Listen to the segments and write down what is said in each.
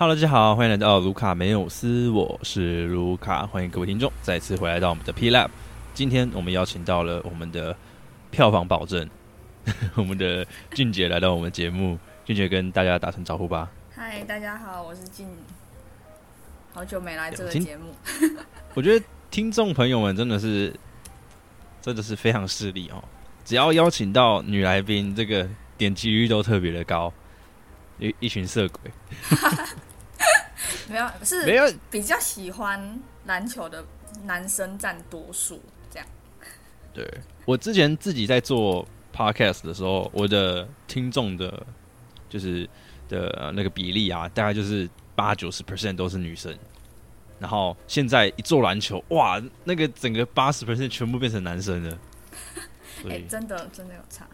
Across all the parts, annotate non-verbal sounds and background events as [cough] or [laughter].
Hello，大家好，欢迎来到卢卡梅有斯，我是卢卡，欢迎各位听众再次回来到我们的 P Lab。今天我们邀请到了我们的票房保证，[laughs] 我们的俊杰来到我们节目，俊杰跟大家打声招呼吧。嗨，大家好，我是俊，好久没来这个节目。我觉得听众朋友们真的是真的是非常势利哦，只要邀请到女来宾，这个点击率都特别的高，一一群色鬼，[laughs] 没有，是没有比较喜欢篮球的男生占多数，这样。对我之前自己在做 podcast 的时候，我的听众的，就是的、呃那个比例啊，大概就是八九十 percent 都是女生。然后现在一做篮球，哇，那个整个八十 percent 全部变成男生了。哎、以，[laughs] 真的真的有差。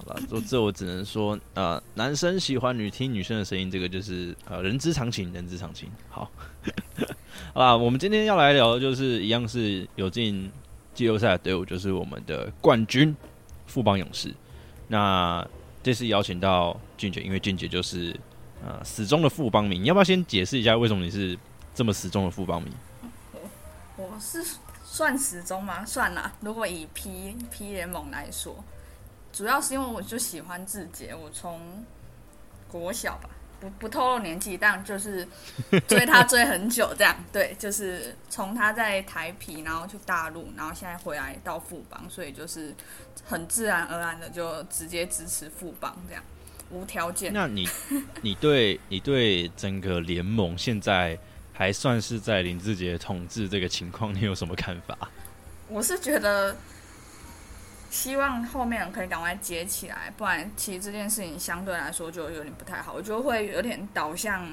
好了，这这我只能说，呃，男生喜欢女听女生的声音，这个就是呃人之常情，人之常情。好，[laughs] 好啦，我们今天要来聊的就是一样是有进季后赛的队伍，就是我们的冠军富邦勇士。那这次邀请到俊杰，因为俊杰就是呃死忠的富邦迷，你要不要先解释一下为什么你是这么死忠的富邦迷？我是算时钟吗？算啦。如果以 P P 联盟来说，主要是因为我就喜欢志杰，我从国小吧，不不透露年纪，但就是追他追很久，这样对，就是从他在台皮，然后去大陆，然后现在回来到富邦，所以就是很自然而然的就直接支持富邦，这样无条件。那你 [laughs] 你对你对整个联盟现在还算是在林志杰统治这个情况，你有什么看法？我是觉得，希望后面可以赶快接起来，不然其实这件事情相对来说就有点不太好，我觉得会有点导向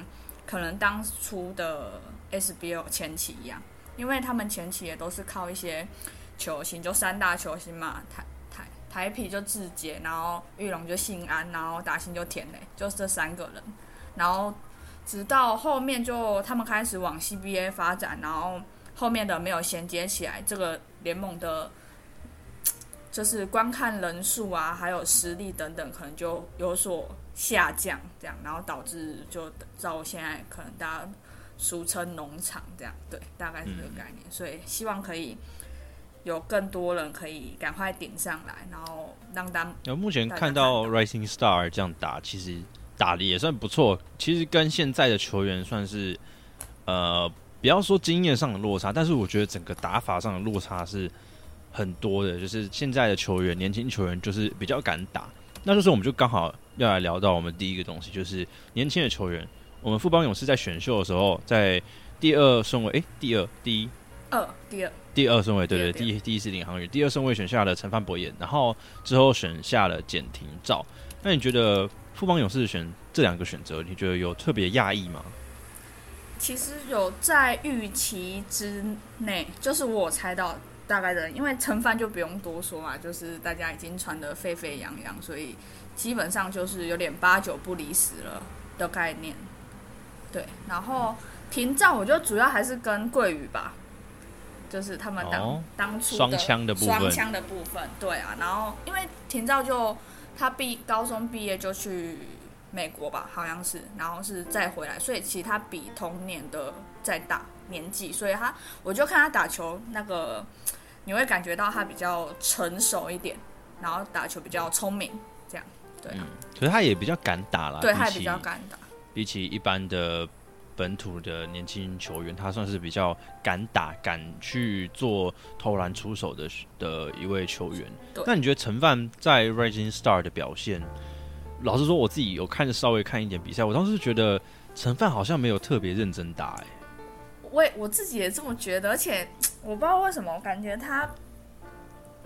可能当初的 SBL 前期一样，因为他们前期也都是靠一些球星，就三大球星嘛，台台台皮就志杰，然后玉龙就信安，然后达兴就田磊，就是这三个人，然后直到后面就他们开始往 CBA 发展，然后后面的没有衔接起来，这个联盟的，就是观看人数啊，还有实力等等，可能就有所下降，这样，然后导致就到现在可能大家俗称农场这样，对，大概是这个概念，所以希望可以有更多人可以赶快顶上来，然后让他们呃，目前看到 Rising Star 这样打，其实打的也算不错。其实跟现在的球员算是，呃，不要说经验上的落差，但是我觉得整个打法上的落差是很多的。就是现在的球员，年轻球员就是比较敢打。那就是我们就刚好要来聊到我们第一个东西，就是年轻的球员。我们富邦勇士在选秀的时候，在第二顺位，诶，第二、第一、二第二第二顺位，对对，第一第一是领航员，第二顺位选下了陈范博彦，然后之后选下了简廷照。那你觉得富邦勇士选这两个选择，你觉得有特别讶异吗？其实有在预期之内，就是我猜到大概的，因为陈帆就不用多说嘛，就是大家已经传得沸沸扬扬，所以基本上就是有点八九不离十了的概念。对，然后停照我觉得主要还是跟桂宇吧，就是他们当、哦当初双枪的部分双枪的部分，对啊，然后因为停照就他毕高中毕业就去美国吧，好像是，然后是再回来，所以其实他比同年的再大年纪，所以他我就看他打球那个，你会感觉到他比较成熟一点，然后打球比较聪明，这样，对啊，可是他也比较敢打啦，对，他也比较敢打，比起一般的本土的年轻球员，他算是比较敢打、敢去做投篮出手的的一位球员。那你觉得陈范在 Rising Star 的表现？老实说，我自己有看稍微看一点比赛，我当时觉得陈范好像没有特别认真打、欸，我也我自己也这么觉得，而且 [tsk] 我不知道为什么，我感觉他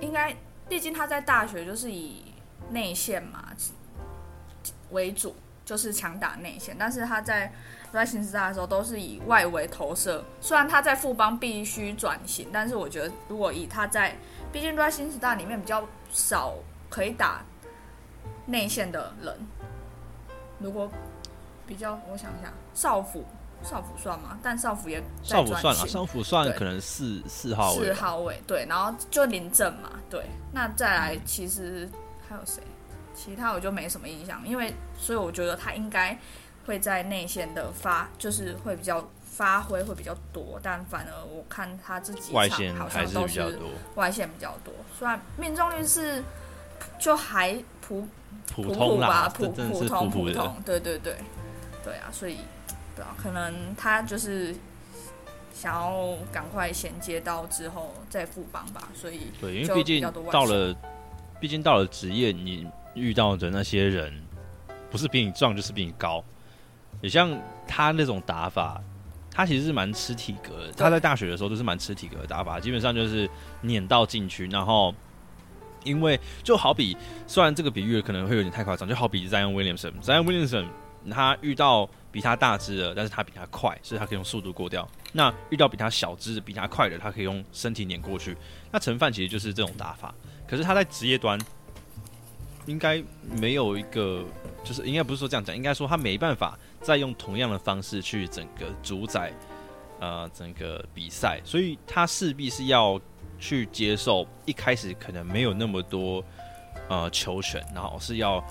应该，毕竟他在大学就是以内线嘛 [tsk] 为主，就是强打内线，但是他在 Rising Star 的时候都是以外围投射。虽然他在富邦必须转型，但是我觉得如果以他在，毕竟 Rising Star 里面比较少可以打内线的人，如果比较，我想一下，少辅。少辅算吗？但少辅也在少辅算了，少辅算可能四四号位四，号位，对，然后就林正嘛，对，那再来其实还有谁？其他我就没什么印象，因为所以我觉得他应该会在内线的发，就是会比较发挥会比较多，但反而我看他自己外线场好还像都是比较多，外线比较多，虽然命中率是就还普普普通啦，吧，普普通。普通，对对对，对啊，所以对啊，可能他就是想要赶快衔接到之后再复帮吧，所以对，因为毕竟到了，毕竟到了职业，你遇到的那些人，不是比你壮就是比你高。也像他那种打法，他其实是蛮吃体格的。他在大学的时候都是蛮吃体格的打法，基本上就是碾到禁区，然后因为就好比，虽然这个比喻可能会有点太夸张，就好比 Zion Williamson，Zion Williamson 他遇到比他大只的，但是他比他快，所以他可以用速度过掉。那遇到比他小只、比他快的，他可以用身体碾过去。那陈范其实就是这种打法，可是他在职业端应该没有一个，就是应该不是说这样讲，应该说他没办法再用同样的方式去整个主宰呃整个比赛，所以他势必是要去接受一开始可能没有那么多呃球权，然后是要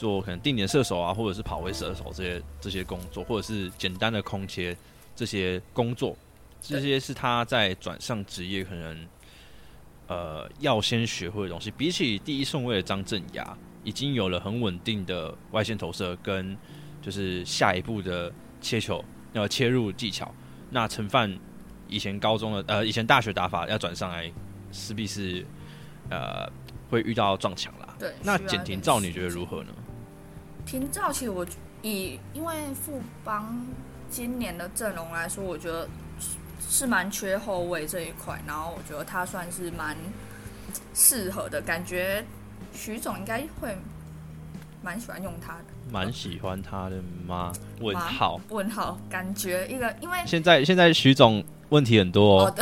做可能定点射手啊，或者是跑位射手这些这些工作，或者是简单的空切这些工作，这些是他在转上职业可能呃要先学会的东西。比起第一顺位的张镇雅，已经有了很稳定的外线投射跟就是下一步的切球要切入技巧。那陈范以前高中的呃以前大学打法要转上来，势必是呃会遇到撞墙啦。对。那简廷照你觉得如何呢？廷照其实我以因为富邦今年的阵容来说，我觉得是蛮缺后卫这一块，然后我觉得他算是蛮适合的，感觉徐总应该会蛮喜欢用他的。蛮喜欢他的吗？问号。问号，感觉一个因为现在现在徐总问题很多哦，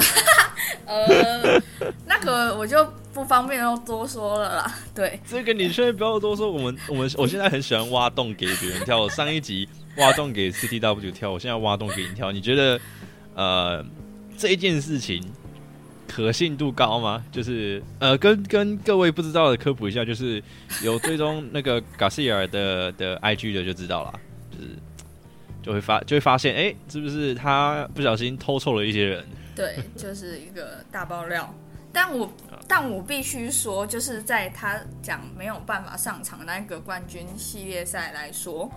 呃，那个我就不方便又多说了啦。对，这个你却不要多说。我们我们我现在很喜欢挖洞给别人跳。我上一集挖洞给 CTW 跳，我现在挖洞给你跳。你觉得呃这一件事情可信度高吗？就是呃跟跟各位不知道的科普一下，就是有追踪那个 Garcia 的的 IG 的就知道啦，就是就会发就会发现，哎、是不是他不小心偷臭了一些人？对，就是一个大爆料。但我但我必须说，就是在他讲没有办法上场的那个冠军系列赛来说，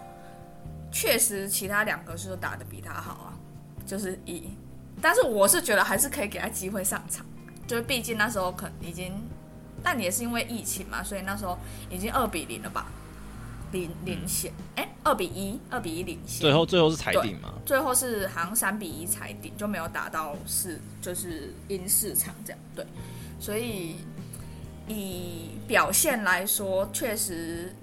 确实其他两个是打的比他好啊，就是以，但是我是觉得还是可以给他机会上场，就是毕竟那时候可能已经，但也是因为疫情嘛，所以那时候已经二比零了吧，领领先，哎、二比一，二比一领先，最后最后是裁定嘛？最后是好像三比一裁定，就没有打到四，就是赢市场这样。对，所以以表现来说，确实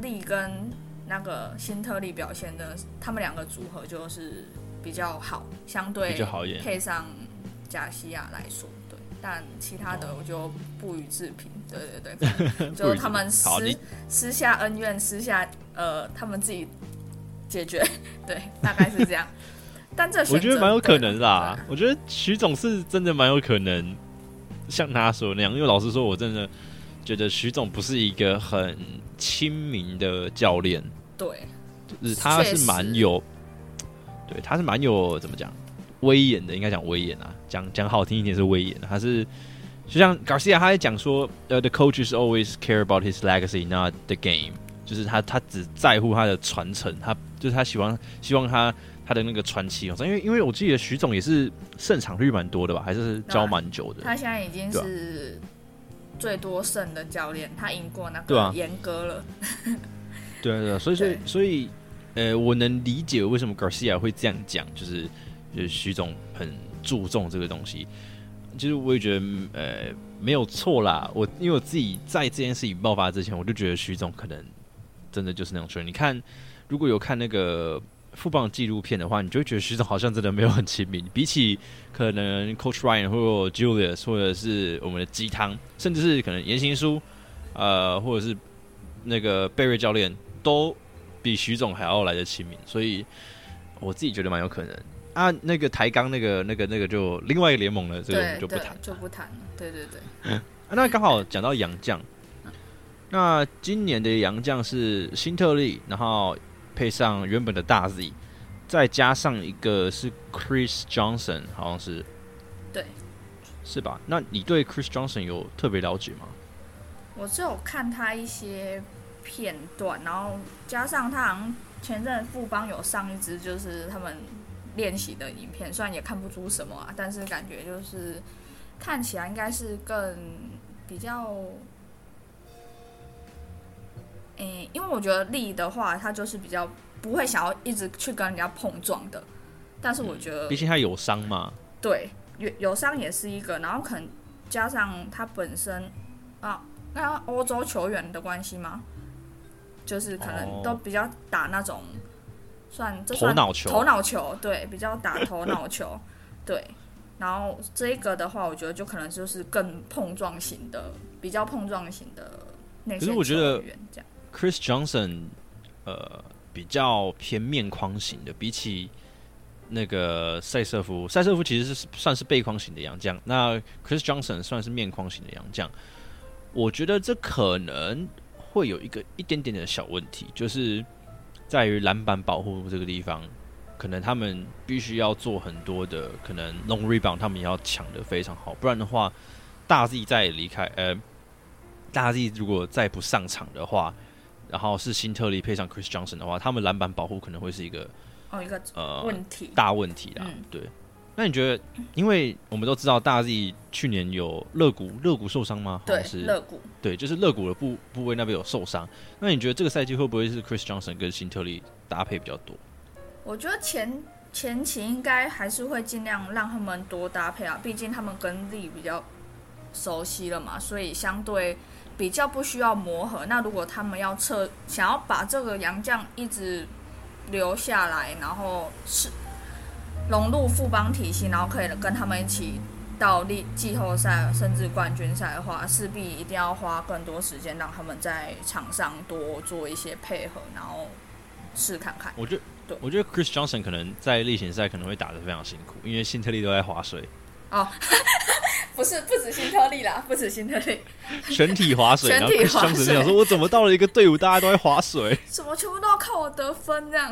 利跟那个新特利表现的，他们两个组合就是比较好，相对配上加西亚来说，对。但其他的我就不予置评，对对对，[laughs] 就他们私私下恩怨，私下呃他们自己解决，[laughs] 对，大概是这样。[laughs] 但这我觉得蛮有可能对啦。我觉得徐总是真的蛮有可能像他说的那样，因为老实说，我真的觉得徐总不是一个很亲民的教练，对。就是他是蛮有，对，他是蛮有怎么讲威严的，应该讲威严啊，讲讲好听一点是威严的，他是。就像 Garcia 他在讲说，呃、t h e coaches always care about his legacy, not the game。就是他他只在乎他的传承，他就是他喜欢希望他他的那个传奇往上，因为因为我记得徐总也是胜场率蛮多的吧，还是教蛮久的。他现在已经是最多胜的教练，他赢过那个严格了。[laughs] 对啊对啊，所以所以所以，呃，我能理解为什么 Garcia 会这样讲，就是就是徐总很注重这个东西。其实我也觉得，呃，没有错啦。我因为我自己在这件事情爆发之前，我就觉得徐总可能真的就是那种球员。你看，如果有看那个富邦纪录片的话，你就会觉得徐总好像真的没有很亲民。比起可能 Coach Ryan 或者 Julius 或者是我们的鸡汤，甚至是可能言行书，呃，或者是那个贝瑞教练，都比徐总还要来的亲民。所以我自己觉得蛮有可能。啊，那个抬杠那个那个那个就另外一个联盟了，这个就不谈。就不谈了。对对对，啊、那刚好讲到洋将，那今年的洋将是新特利，然后配上原本的大 Z，再加上一个是 Chris Johnson，好像是，对，是吧？那你对 Chris Johnson 有特别了解吗？我只有看他一些片段，然后加上他好像前阵富邦有上一支就是他们练习的影片，虽然也看不出什么啊，但是感觉就是看起来应该是更比较。诶，因为我觉得力的话，他就是比较不会想要一直去跟人家碰撞的，但是我觉得，毕竟他有伤嘛，对，有有伤也是一个，然后可能加上他本身啊，那欧洲球员的关系吗？就是可能都比较打那种算这算头脑球，头脑球，对，比较打头脑球，对，然后这一个的话，我觉得就可能就是更碰撞型的，比较碰撞型的那些球员这样。Chris Johnson，呃，比较偏面框型的，比起那个塞瑟夫，塞瑟夫其实是算是背框型的洋将，那 Chris Johnson 算是面框型的洋将。我觉得这可能会有一个一点点的小问题，就是在于篮板保护这个地方，可能他们必须要做很多的可能 long rebound，他们也要抢的非常好，不然的话，大 Z 再离开，呃，大 Z 如果再不上场的话。然后是新特利配上 Chris Johnson 的话，他们篮板保护可能会是一个哦一个呃问题大问题啦。对，那你觉得，因为我们都知道大 Z 去年有肋骨肋骨受伤吗？对，是肋骨。对，就是肋骨的部部位那边有受伤。那你觉得这个赛季会不会是 Chris Johnson 跟新特利搭配比较多？我觉得前前期应该还是会尽量让他们多搭配啊，毕竟他们跟力比较熟悉了嘛，所以相对。比较不需要磨合。那如果他们要测，想要把这个洋将一直留下来，然后是融入富邦体系，然后可以跟他们一起到季季后赛甚至冠军赛的话，势必一定要花更多时间，让他们在场上多做一些配合，然后试看看。我觉得，对，我觉得 Chris Johnson 可能在例行赛可能会打得非常辛苦，因为新特利都在划水。哦。[laughs] 不是，不止新特利啦，不止新特利，全体划水，全体划水。想说，我怎么到了一个队伍，大家都在划水？怎么全部都要靠我得分这样？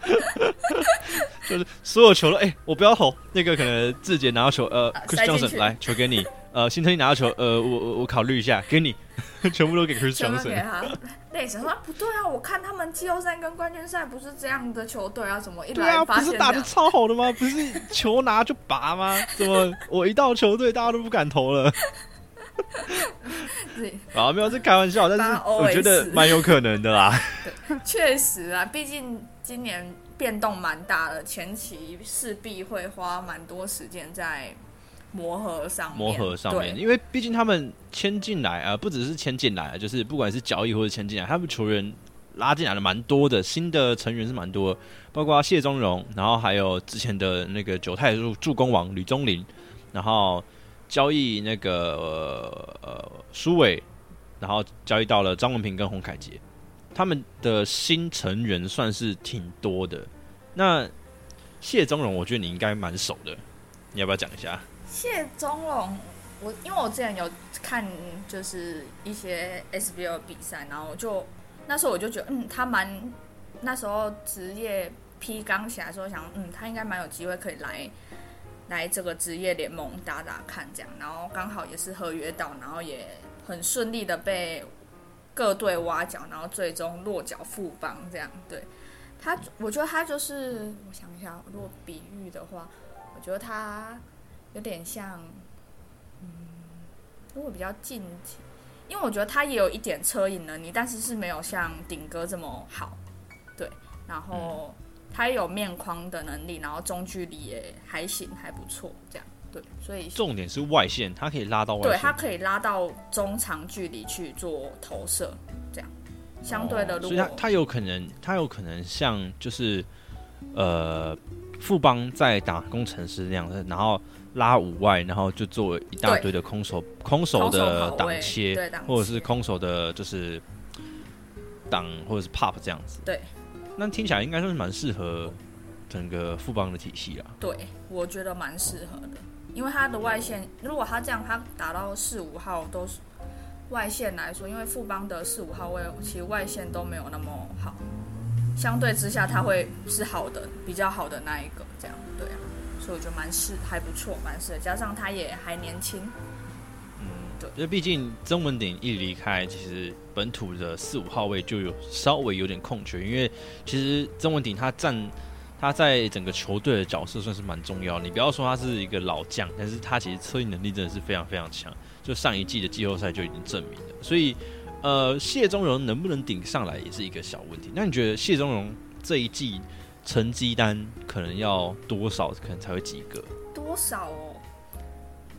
[laughs] 就是所有球了哎，我不要投那个，可能志杰拿到球，呃，Chris Johnson 来球给你，[laughs] 呃，新特利拿到球，呃，我我我考虑一下，给你，[laughs] 全部都给 Chris Johnson。累死说不对啊！我看他们季后赛跟冠军赛不是这样的球队啊，怎么一来啊？不是打的超好的吗？不是球拿就拔吗？怎么我一到球队大家都不敢投了？对，啊，没有是开玩笑，但是我觉得蛮有可能的啦。确实啊，毕竟今年变动蛮大的，前期势必会花蛮多时间在。磨合上，磨合上面，因为毕竟他们签进来啊，不只是签进来，就是不管是交易或者签进来，他们球员拉进来的蛮多的，新的成员是蛮多，包括谢宗荣，然后还有之前的那个九泰助助攻王吕宗林，然后交易那个呃苏伟，然后交易到了张文平跟洪凯杰，他们的新成员算是挺多的。那谢宗荣，我觉得你应该蛮熟的，你要不要讲一下？谢宗荣，我因为我之前有看就是一些 SBL 比赛，然后就那时候我就觉得，嗯，他蛮那时候职业 P 刚起来的时候，想，嗯，他应该蛮有机会可以来来这个职业联盟打打看这样，然后刚好也是合约到，然后也很顺利的被各队挖角，然后最终落脚副帮这样。对他，我觉得他就是，我想一下，如果比喻的话，我觉得他。有点像，嗯，如果比较近，因为我觉得他也有一点车影能力，但是是没有像顶哥这么好，对。然后他也有面框的能力，然后中距离也还行，还不错，这样对。所以重点是外线，他可以拉到外线，对他可以拉到中长距离去做投射，这样相对的，所以他他有可能，他有可能像就是呃富邦在打工程师那样的，然后。拉五外，然后就做一大堆的空手空手的挡切，或者是空手的，就是挡或者是 pop 这样子。对，那听起来应该算是蛮适合整个副帮的体系啊。对，我觉得蛮适合的，因为他的外线，如果他这样，他打到四五号都是外线来说，因为副帮的四五号位其实外线都没有那么好，相对之下他会是好的，比较好的那一个，这样对啊，所以我觉得蛮适还不错，蛮适合，加上他也还年轻，嗯，对，因为毕竟曾文鼎一离开，其实本土的四五号位就有稍微有点空缺，因为其实曾文鼎他占。他在整个球队的角色算是蛮重要。你不要说他是一个老将，但是他其实策应能力真的是非常非常强。就上一季的季后赛就已经证明了。所以，呃，谢宗荣能不能顶上来也是一个小问题。那你觉得谢宗荣这一季成绩单可能要多少，可能才会及格？多少哦？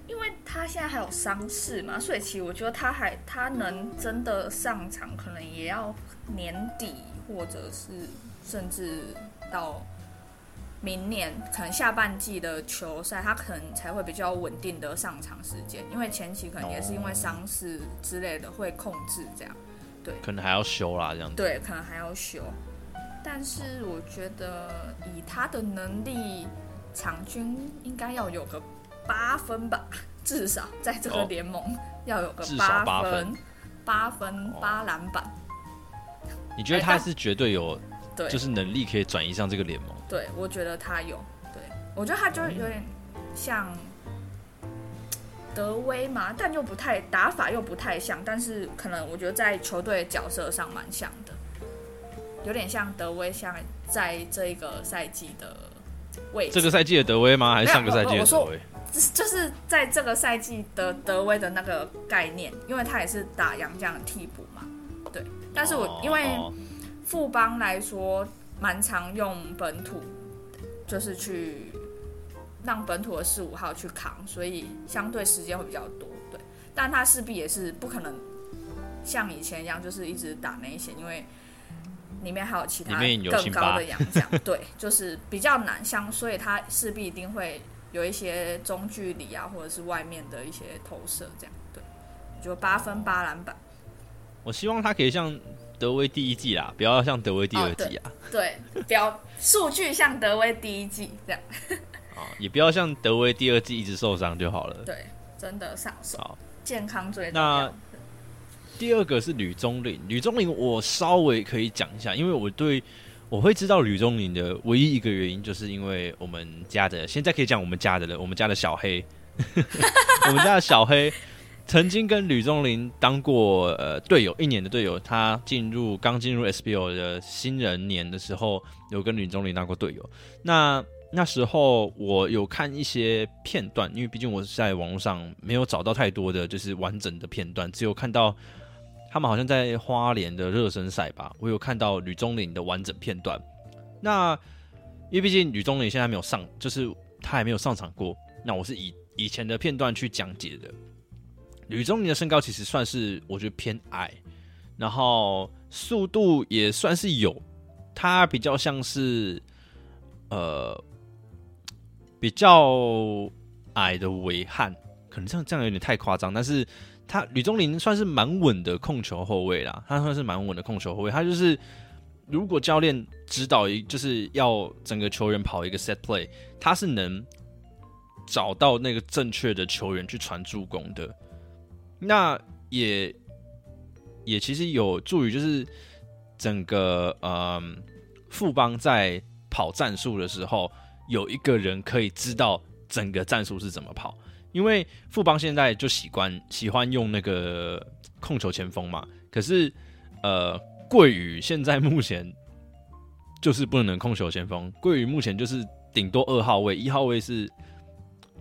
因为他现在还有伤势嘛，所以其实我觉得他还他能真的上场，可能也要年底或者是甚至到。明年可能下半季的球赛，他可能才会比较稳定的上场时间，因为前期可能也是因为伤势之类的会控制这样，对，可能还要修啦这样子，对，可能还要修，但是我觉得以他的能力，场均应该要有个八分吧，[laughs] 至少在这个联盟要有个八分，八分八篮板，你觉得他是绝对有？对，就是能力可以转移上这个联盟。对，我觉得他有。对，我觉得他就有点像德威嘛，但又不太打法又不太像，但是可能我觉得在球队角色上蛮像的，有点像德威，像在这个赛季的位置。这个赛季的德威吗？还是上个赛季的德威？就是在这个赛季的德威的那个概念，因为他也是打杨将的替补嘛。对，但是我因为。富邦来说，蛮常用本土，就是去让本土的四五号去扛，所以相对时间会比较多。对，但他势必也是不可能像以前一样，就是一直打内线，因为里面还有其他更高的洋将。[laughs] 对，就是比较难相，所以他势必一定会有一些中距离啊，或者是外面的一些投射，这样。对，就八分八篮板。我希望他可以像。德威第一季啦，不要像德威第二季啊。对，标数据像德威第一季这样。啊，[laughs] 也不要像德威第二季一直受伤就好了。对，真的上手，健康最重要。那第二个是吕中林，吕中林我稍微可以讲一下，因为我对我会知道吕中林的唯一一个原因，就是因为我们家的现在可以讲我们家的了，我们家的小黑，[laughs] [laughs] 我们家的小黑。曾经跟吕宗林当过呃队友一年的队友，他进入刚进入 SBO 的新人年的时候，有跟吕宗林当过队友。那那时候我有看一些片段，因为毕竟我是在网络上没有找到太多的就是完整的片段，只有看到他们好像在花莲的热身赛吧，我有看到吕宗林的完整片段。那因为毕竟吕宗林现在没有上，就是他还没有上场过，那我是以以前的片段去讲解的。吕中林的身高其实算是我觉得偏矮，然后速度也算是有，他比较像是呃比较矮的维汉，可能这样这样有点太夸张，但是他吕中林算是蛮稳的控球后卫啦，他算是蛮稳的控球后卫，他就是如果教练指导一就是要整个球员跑一个 set play，他是能找到那个正确的球员去传助攻的。那也也其实有助于，就是整个呃富邦在跑战术的时候，有一个人可以知道整个战术是怎么跑。因为富邦现在就喜欢喜欢用那个控球前锋嘛，可是呃桂宇现在目前就是不能控球前锋，桂宇目前就是顶多二号位，一号位是。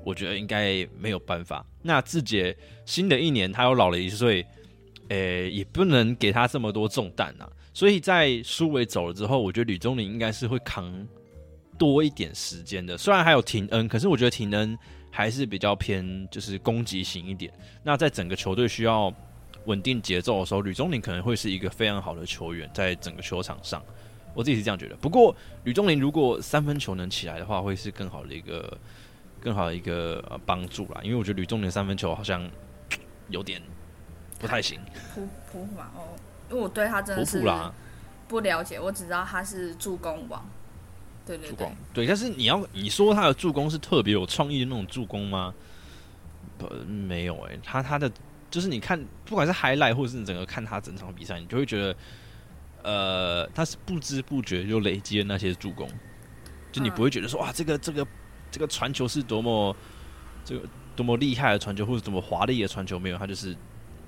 我觉得应该没有办法。那志杰新的一年他又老了一岁，诶，也不能给他这么多重担啊。所以在苏伟走了之后，我觉得吕宗林应该是会扛多一点时间的。虽然还有廷恩，可是我觉得廷恩还是比较偏就是攻击型一点。那在整个球队需要稳定节奏的时候，吕宗林可能会是一个非常好的球员，在整个球场上，我自己是这样觉得。不过吕宗林如果三分球能起来的话，会是更好的一个。更好的一个帮助啦，因为我觉得吕中年三分球好像 [tsk] 有点不太行。普普嘛哦，因为我对他真的是不了解，我只知道他是助攻王。对对对，对，但是你要你说他的助攻是特别有创意的那种助攻吗？不，没有哎，他他的就是你看，不管是 highlight 或者是你整个看他整场比赛，你就会觉得呃，他是不知不觉就累积了那些助攻，就你不会觉得说哇，这个这个这个传球是多么这个多么厉害的传球，或者多么华丽的传球，没有，他就是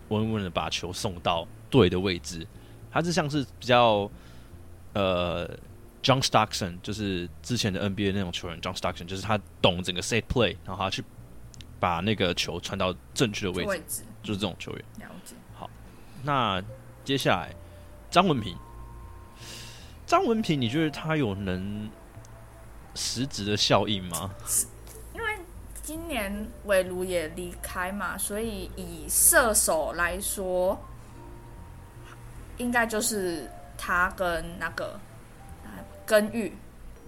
稳稳的把球送到对的位置。他是像是比较呃，John Stockton，就是之前的 NBA 那种球员，John Stockton，就是他懂整个 set play，然后他去把那个球传到正确的位置，就是这种球员。了解。好，那接下来。张文平，张文平，你觉得他有能实质的效应吗？因为今年韦如也离开嘛，所以以射手来说，应该就是他跟那个根玉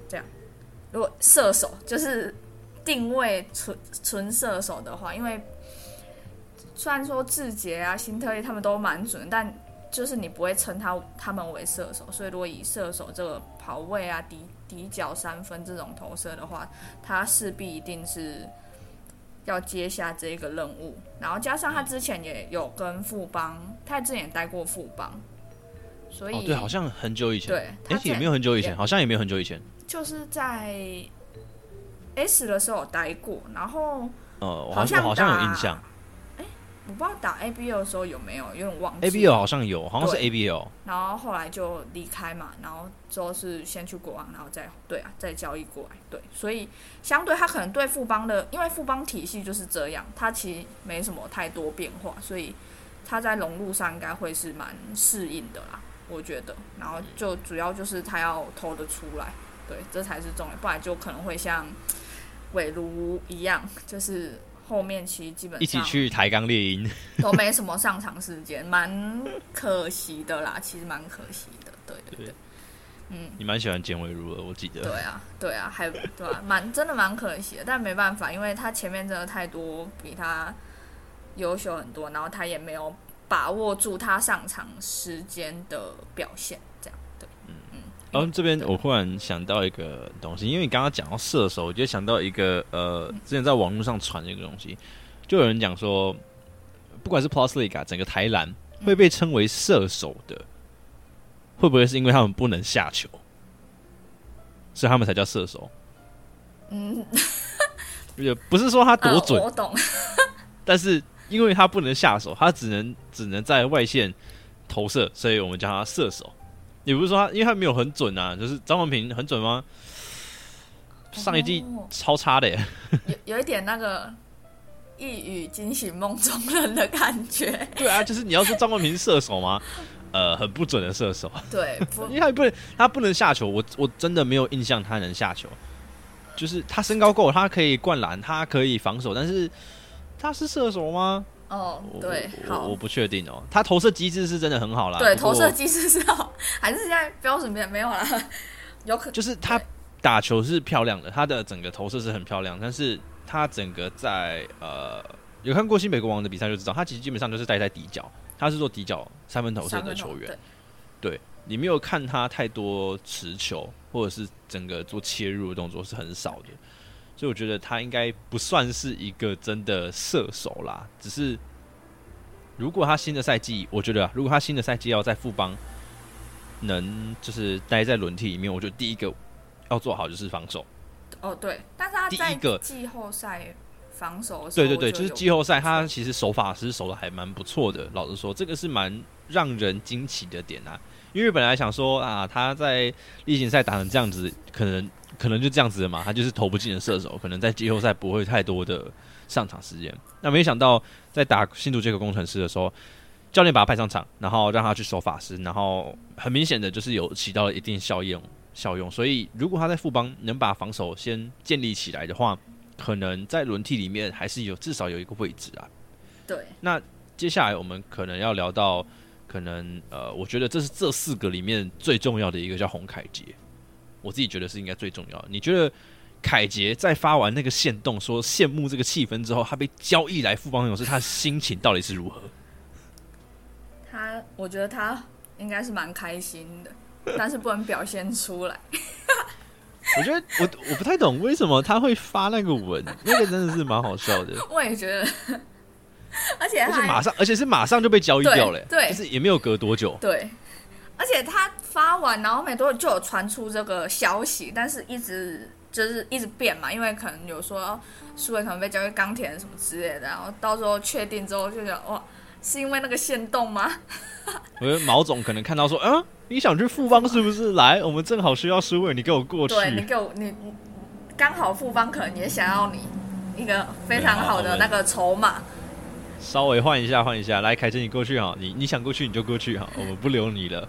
这样。如果射手就是定位纯纯射手的话，因为虽然说志杰啊、辛特利他们都蛮准，但就是你不会称他他们为射手，所以如果以射手这个跑位啊、底底角三分这种投射的话，他势必一定是要接下这个任务。然后加上他之前也有跟富邦，他之前也待过富邦，所以对，好像很久以前，对，哎，也没有很久以前，好像也没有很久以前，就是在 S 的时候待过，然后呃，好像好像有印象。我不知道打 ABO 的时候有没有，有点忘记。ABO 好像有，好像是 ABO。然后后来就离开嘛，然后之后是先去国王，然后再对啊，再交易过来。对，所以相对他可能对富邦的，因为富邦体系就是这样，他其实没什么太多变化，所以他在融入上应该会是蛮适应的啦，我觉得。然后就主要就是他要投得出来，对，这才是重点，不然就可能会像韦如一样，就是。后面其实基本上一起去抬杠猎鹰都没什么上场时间，蛮可惜的啦。[laughs] 其实蛮可惜的，对对对。嗯，你蛮喜欢简伟如的，我记得。对啊，对啊，还对啊，[laughs] 蛮真的蛮可惜的，但没办法，因为他前面真的太多比他优秀很多，然后他也没有把握住他上场时间的表现。然后这边我忽然想到一个东西，因为你刚刚讲到射手，我就想到一个呃，之前在网络上传一个东西，就有人讲说，不管是 Plus League 整个台篮会被称为射手的，会不会是因为他们不能下球，所以他们才叫射手？嗯，也不是说他多准，我懂，[laughs] 但是因为他不能下手，他只能只能在外线投射，所以我们叫他射手。也不是说他，因为他没有很准啊，就是张文平很准吗？上一季超差的，耶，有有一点那个一语惊醒梦中人的感觉。对啊，就是你要说张文平射手吗？呃，很不准的射手。对，[laughs] 因为他不能，他不能下球。我我真的没有印象他能下球。就是他身高够，他可以灌篮，他可以防守，但是他是射手吗？哦，对，好，我不确定哦。他投射机制是真的很好啦，对，投射机制是好，还是现在标准没没有啦？有可就是他打球是漂亮的，他的整个投射是很漂亮，但是他整个在呃，有看过新美国王的比赛就知道，他其实基本上就是待在底角，他是做底角三分投射的球员。对，你没有看他太多持球或者是整个做切入的动作是很少的。所以我觉得他应该不算是一个真的射手啦，只是如果他新的赛季，我觉得如果他新的赛季要在富邦能就是待在轮替里面，我觉得第一个要做好就是防守。哦，对，但是他第一个季后赛防守，对对对，就是季后赛他其实守法是守的还蛮不错的。老实说，这个是蛮让人惊奇的点啊，因为本来想说啊，他在例行赛打成这样子，可能。可能就这样子的嘛，他就是投不进的射手，可能在季后赛不会太多的上场时间。那没想到在打新竹这个工程师的时候，教练把他派上场，然后让他去守法师，然后很明显的就是有起到了一定效用效用。所以如果他在副帮能把防守先建立起来的话，可能在轮替里面还是有至少有一个位置啊。对。那接下来我们可能要聊到，可能呃，我觉得这是这四个里面最重要的一个叫洪凯杰。我自己觉得是应该最重要的。你觉得凯杰在发完那个线动说羡慕这个气氛之后，他被交易来富邦勇士，他心情到底是如何？他，我觉得他应该是蛮开心的，但是不能表现出来。[laughs] 我觉得我我不太懂为什么他会发那个文，那个真的是蛮好笑的。[laughs] 我也觉得，[laughs] 而且而且马上，而且是马上就被交易掉了，对，就是也没有隔多久，对。而且他发完，然后没多久就有传出这个消息，但是一直就是一直变嘛，因为可能有说苏伟可能被交易钢铁人什么之类的，然后到时候确定之后就想哇，是因为那个线动吗？[laughs] 我觉得毛总可能看到说，嗯，你想去富邦是不是？来，我们正好需要苏伟，你给我过去。对你给我你你刚好富邦可能也想要你一个非常好的那个筹码。稍微换一下，换一下，来，凯珍，你过去哈，你你想过去你就过去哈，[laughs] 我们不留你了。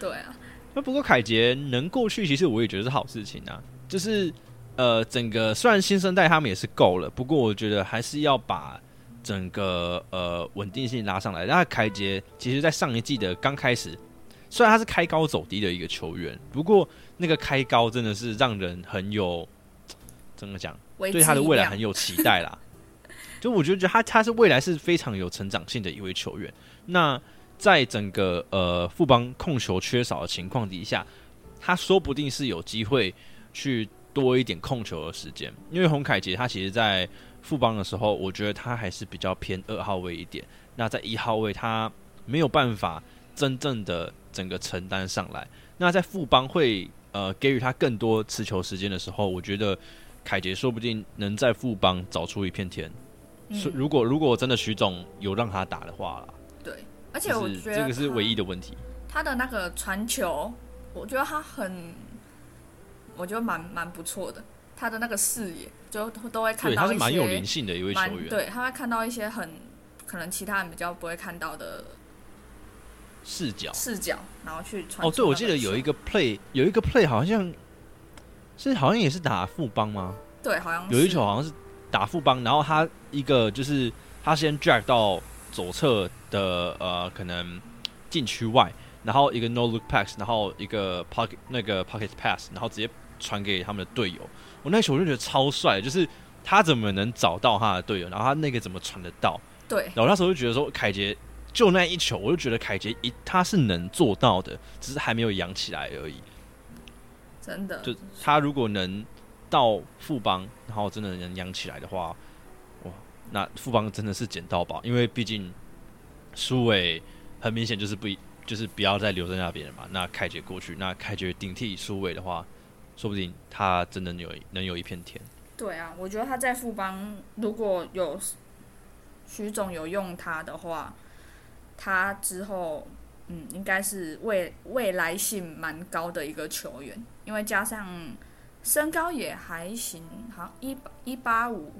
对啊，那不过凯杰能过去，其实我也觉得是好事情啊。就是呃，整个虽然新生代他们也是够了，不过我觉得还是要把整个呃稳定性拉上来。那凯杰其实，在上一季的刚开始，虽然他是开高走低的一个球员，不过那个开高真的是让人很有怎么讲，对他的未来很有期待啦。就我觉得，他他是未来是非常有成长性的一位球员。那在整个呃富邦控球缺少的情况底下，他说不定是有机会去多一点控球的时间。因为洪凯杰他其实，在富邦的时候，我觉得他还是比较偏二号位一点。那在一号位，他没有办法真正的整个承担上来。那在富邦会呃给予他更多持球时间的时候，我觉得凯杰说不定能在富邦找出一片天。如果如果真的徐总有让他打的话，对，而且我觉得这个是唯一的问题。他的那个传球，我觉得他很，我觉得蛮蛮不错的。他的那个视野，就都会看到他是蛮有灵性的一位球员。对，他会看到一些很可能其他人比较不会看到的视角视角，然后去传。哦，对，我记得有一个 play，有一个 play 好像是好像也是打副帮吗？对，好像有一球好像是。打副帮，然后他一个就是他先 drag 到左侧的呃可能禁区外，然后一个 no look pass，然后一个 pocket 那个 pocket pass，然后直接传给他们的队友。我那球我就觉得超帅，就是他怎么能找到他的队友，然后他那个怎么传得到？对。然后那时候就觉得说凯杰就那一球，我就觉得凯杰一他是能做到的，只是还没有养起来而已。真的。就他如果能。到富邦，然后真的能养起来的话，哇，那富邦真的是捡到宝，因为毕竟苏伟很明显就是不就是不要再留在那边了嘛。那凯杰过去，那凯杰顶替苏伟的话，说不定他真的有能有一片天。对啊，我觉得他在富邦如果有徐总有用他的话，他之后嗯应该是未未来性蛮高的一个球员，因为加上。身高也还行，好一一八五，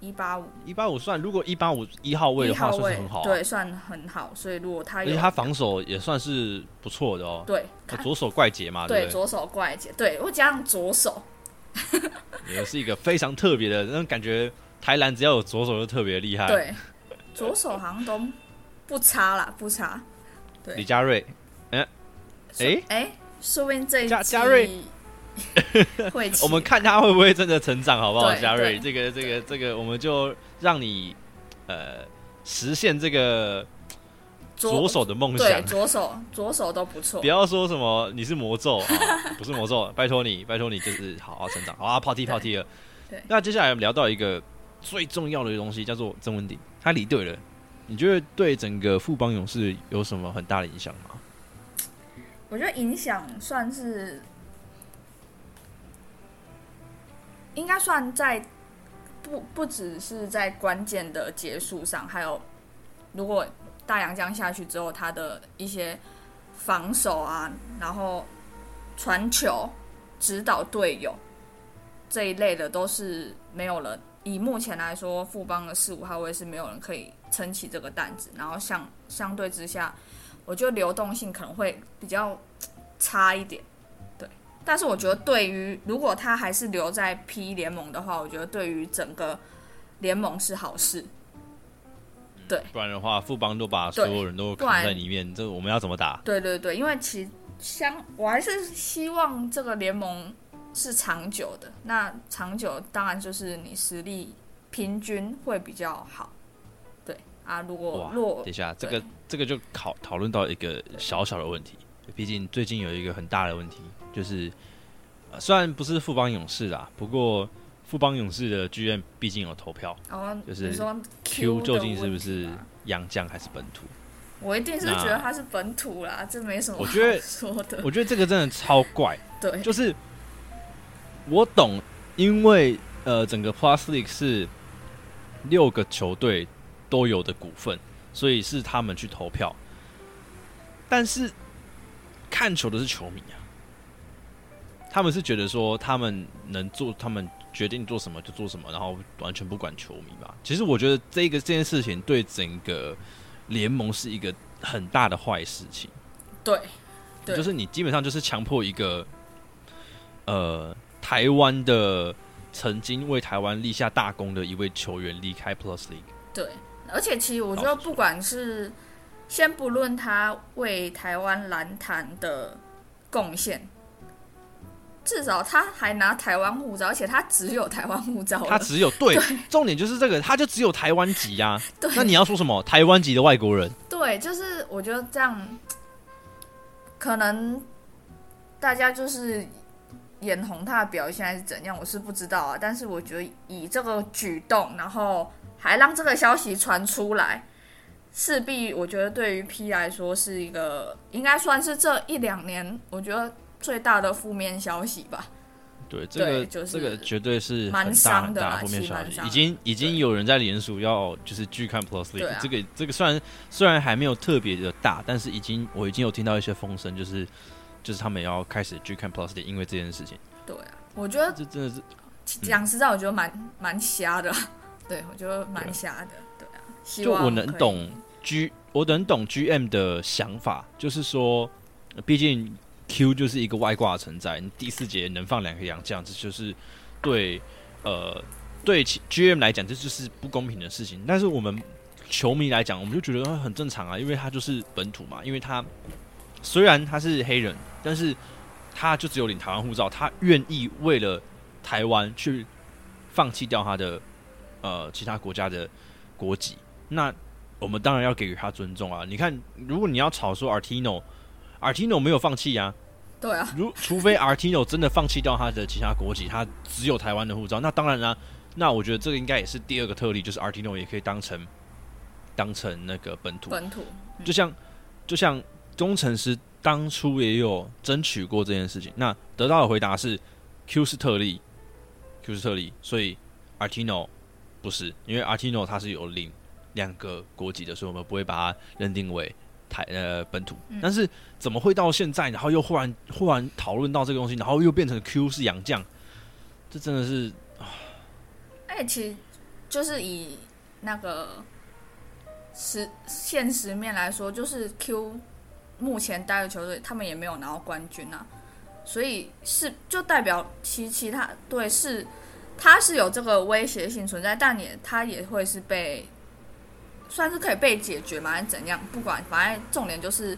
一八五，一八五算。如果一八五一号位的话，算很好，对，算很好。所以如果他，而且他防守也算是不错的哦。对，左手怪杰嘛，对，左手怪杰，对我加上左手，[laughs] 也是一个非常特别的那种感觉。台篮只要有左手就特别厉害，对，左手好像都不差啦，不差。对，李佳瑞，哎，哎哎，说不定这一佳佳瑞。[laughs] 我们看他会不会真的成长，好不好，嘉瑞？这个、这个、这个，我们就让你呃实现这个左手的梦想。左手，左手都不错。不要说什么你是魔咒，[laughs] 不是魔咒，拜托你，拜托你，就是好好成长。好啊，跑题跑题了。对，那接下来我们聊到一个最重要的东西，叫做曾文鼎。他离队了，你觉得对整个富邦勇士有什么很大的影响吗？我觉得影响算是。应该算在不不只是在关键的结束上，还有如果大洋将下去之后，他的一些防守啊，然后传球、指导队友这一类的，都是没有了。以目前来说，富邦的四五号位是没有人可以撑起这个担子，然后相相对之下，我觉得流动性可能会比较 [tsk] 差一点。但是我觉得，对于如果他还是留在 P 联盟的话，我觉得对于整个联盟是好事。对，不然的话，富邦都把所有人都扛在里面，这我们要怎么打？对对对，因为其相我还是希望这个联盟是长久的。那长久当然就是你实力平均会比较好。对啊，如果落等一下，这个这个就讨讨论到一个小小的问题，毕竟最近有一个很大的问题。就是，虽然不是富邦勇士啦，不过富邦勇士的剧院毕竟有投票，就是 Q 究竟是不是洋将还是本土？我一定是觉得他是本土啦，这没什么我觉得说的。我觉得这个真的超怪，[laughs] 对，就是我懂，因为呃，整个 Plus League 是六个球队都有的股份，所以是他们去投票。但是看球的是球迷啊，他们是觉得说他们能做，他们决定做什么就做什么，然后完全不管球迷吧。其实我觉得这个这件事情对整个联盟是一个很大的坏事情。对，对就是你基本上就是强迫一个呃台湾的曾经为台湾立下大功的一位球员离开 Plus League。对，而且其实我觉得，不管是先不论他为台湾篮坛的贡献，至少他还拿台湾护照，而且他只有台湾护照，他只有对，重点就是这个，他就只有台湾籍呀、[laughs] 对那你要说什么？台湾籍的外国人？对，就是我觉得这样，可能大家就是眼红他的表现还是怎样，我是不知道啊。但是我觉得以这个举动，然后还让这个消息传出来，势必我觉得对于 P 来说是一个应该算是这一两年我觉得最大的负面消息吧。对，这个就是这个绝对是蛮大的啦负面消息，已经已经有人在联署要就是拒看 Plus 对 League，、啊。这个这个虽然虽然还没有特别的大，但是已经我已经有听到一些风声，就是就是他们要开始拒看 Plus League，因为这件事情，对啊，我觉得这真的是讲实在，我觉得蛮蛮瞎的。[laughs] 对，我觉得蛮瞎的。对啊，希望就我能懂 G，我能懂 GM 的想法，就是说，呃毕竟 Q 就是一个外挂存在，你第四节能放两个洋将，这就是对呃对 GM 来讲，这就是不公平的事情。但是我们球迷来讲，我们就觉得很正常啊，因为他就是本土嘛，因为他虽然他是黑人，但是他就只有领台湾护照，他愿意为了台湾去放弃掉他的呃其他国家的国籍，那我们当然要给予他尊重啊！你看，如果你要吵说 Artino Artino，Artino 没有放弃啊，对啊，如除非 Artino 真的放弃掉他的其他国籍，他只有台湾的护照，那当然啦、那我觉得这个应该也是第二个特例，就是 Artino 也可以当成当成那个本土，本土就像就像工程师当初也有争取过这件事情，那得到的回答是 Q 是特例，Q 是特例，所以 Artino 不是，因为 Artino 他是有领两个国籍的，所以我们不会把它认定为台呃本土。但是怎么会到现在，然后又忽然忽然讨论到这个东西，然后又变成 Q 是洋将，这真的是哎，其实就是以那个实现实面来说，就是 Q 目前待的球队，他们也没有拿到冠军啊，所以是就代表其其他对是他是有这个威胁性存在，但也他也会是被算是可以被解决嘛，还是怎样？不管，反正重点就是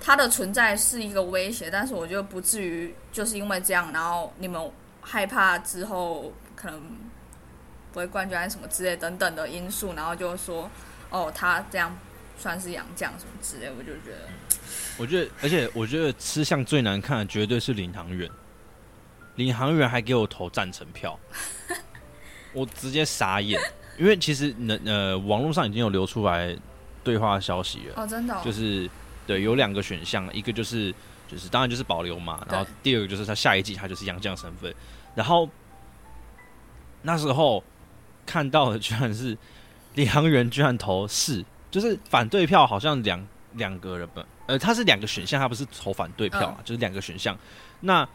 它的存在是一个威胁，但是我觉得不至于就是因为这样，然后你们害怕之后可能不会冠军还是什么之类等等的因素，然后就说哦，他这样算是洋将什么之类，我就觉得。我觉得，而且我觉得吃相最难看的绝对是领航员，领航员还给我投赞成票，[laughs] 我直接傻眼，因为其实呢呃网络上已经有流出来对话消息了，哦，真的、哦，就是对有两个选项，一个就是就是当然就是保留嘛，然后第二个就是他下一季他就是杨绛身份，然后那时候看到的居然是李航员居然投是，就是反对票好像两两个人吧，呃，他是两个选项，他不是投反对票啊，就是两个选项。那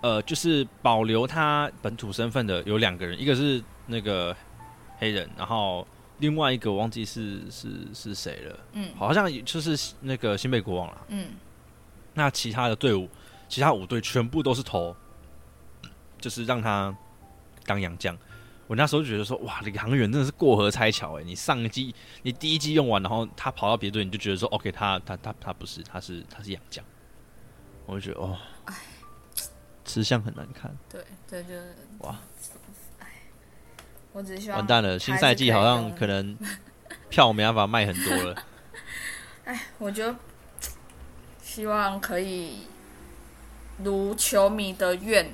呃，就是保留他本土身份的有两个人，一个是那个黑人，然后另外一个我忘记是是是谁了，嗯好像就是那个新北国王了。嗯，那其他的队伍，其他五队全部都是投，就是让他当洋将。我那时候就觉得说，哇，领航员真的是过河拆桥哎！你上一季你第一季用完，然后他跑到别队，你就觉得说，OK，他他他他不是，他是他是洋将。我就觉得哦，吃相很难看，对对，就是哇，哎，我只是希望完蛋了，新赛季好像可能，票没办法卖很多了。[laughs] 哎我就希望可以如球迷的愿，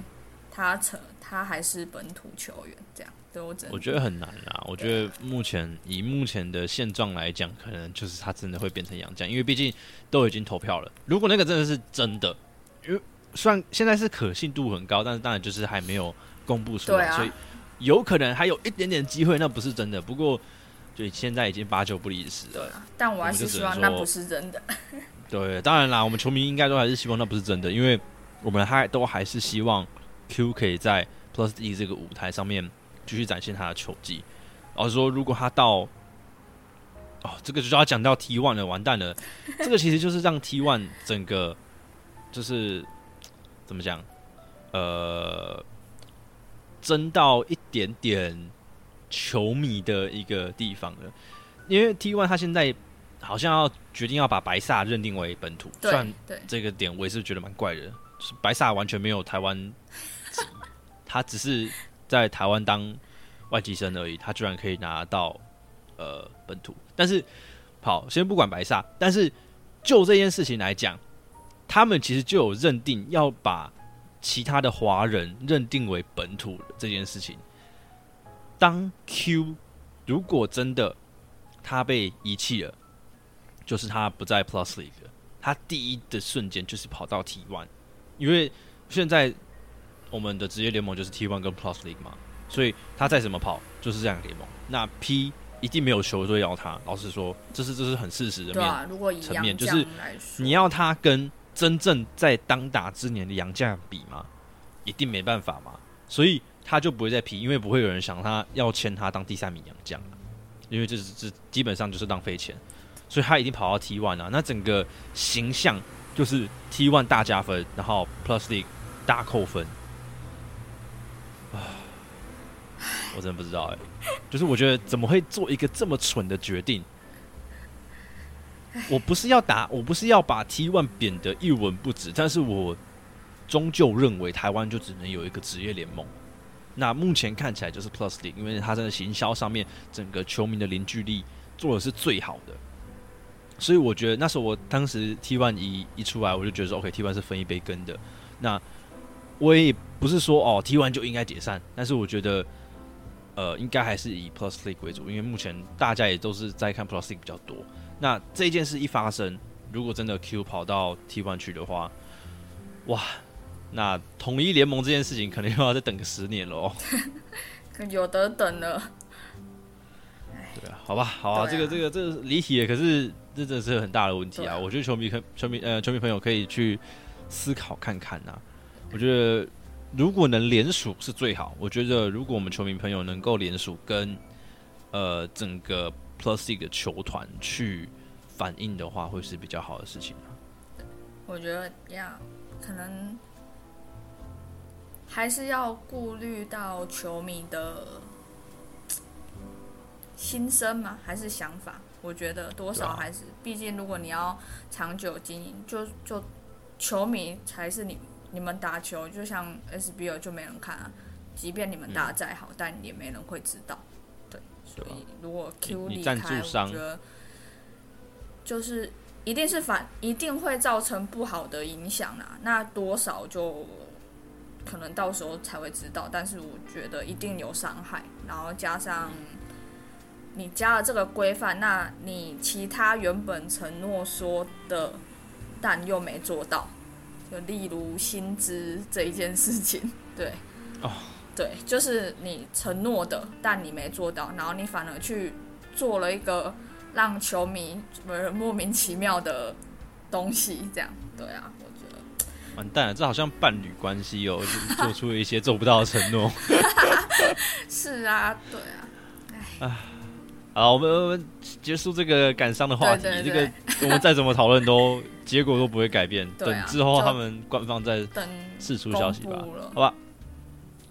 他成他还是本土球员，这样对我真我觉得很难啦。我觉得目前以目前的现状来讲，可能就是他真的会变成洋将，因为毕竟都已经投票了。如果那个真的是真的，因为虽然现在是可信度很高，但是当然就是还没有公布出来，啊所以有可能还有一点点机会，那不是真的。不过就现在已经八九不离十了。啊，但我还是希望那不是真的。对，当然啦，我们球迷应该都还是希望那不是真的，因为我们还都还是希望 Q 可以在 Plus D 这个舞台上面继续展现他的球技。而说如果他到哦，这个就要讲到 T One 了，完蛋了。[laughs] 这个其实就是让 T One 整个就是怎么讲，呃，争到一点点球迷的一个地方了。因为 T One 他现在好像要决定要把白萨认定为本土，虽然对对，这个点我也是觉得蛮怪的，就是白萨完全没有台湾，[laughs] 他只是在台湾当外籍生而已，他居然可以拿到呃本土。但是好，先不管白萨，但是就这件事情来讲，他们其实就有认定要把其他的华人认定为本土的这件事情。当 Q 如果真的他被遗弃了，就是他不在 Plus League，他第一的瞬间就是跑到 T One，因为现在我们的职业联盟就是 T One 跟 Plus League 嘛，所以他再怎么跑就是这样联盟。那 P 一定没有球队要他，老实说，这是这是很事实的面。层面就是你要他跟真正在当打之年的杨将比吗？一定没办法嘛，所以他就不会再批，因为不会有人想他要签他当第三名洋将，因为这是这基本上就是浪费钱，所以他一定跑到 T one 啊，那整个形象就是 T one 大加分，然后 Plus League 大扣分，啊，我真的不知道哎、就是我觉得怎么会做一个这么蠢的决定？我不是要打，我不是要把 T one 贬得一文不值，但是我终究认为台湾就只能有一个职业联盟。那目前看起来就是 Plus League，因为它在行销上面，整个球迷的凝聚力做的是最好的。所以我觉得那时候我当时 T one 一一出来，我就觉得说 OK，T one 是分一杯羹的。那我也不是说哦 T one 就应该解散，但是我觉得呃应该还是以 Plus League 为主，因为目前大家也都是在看 Plus League 比较多。那这件事一发生，如果真的 Q 跑到 T one 去的话，哇，那统一联盟这件事情可能又要再等个十年喽哦。[laughs] 有得等了。对啊，好吧，好啊，啊这个这个这个离题了，可是这真的是很大的问题啊！啊我觉得球迷可球迷呃球迷朋友可以去思考看看呐、我觉得如果能联署是最好。我觉得如果我们球迷朋友能够联署跟呃整个 Plus League 的球团去反映的话，会是比较好的事情啊。我觉得呀可能还是要顾虑到球迷的心声嘛，还是想法？我觉得多少还是，毕竟如果你要长久经营，就就球迷才是你你们打球，就像 SBL 就没人看啊。即便你们打再好，但也没人会知道。对，所以如果 Q 离开，我觉得就是一定是反，一定会造成不好的影响啦。那多少就可能到时候才会知道，但是我觉得一定有伤害，然后加上你加了这个规范，那你其他原本承诺说的，但又没做到，就例如薪资这一件事情，对，哦，对，就是你承诺的，但你没做到，然后你反而去做了一个让球迷呃莫名其妙的东西，这样，对啊，我觉得完蛋了，这好像伴侣关系哦，做出了一些做不到的承诺。[laughs] 是啊，对啊，好，我们我们结束这个感伤的话题。对对这个我们再怎么讨论都结果都不会改变。[laughs] 啊等之后他们官方再等释出消息吧。好吧，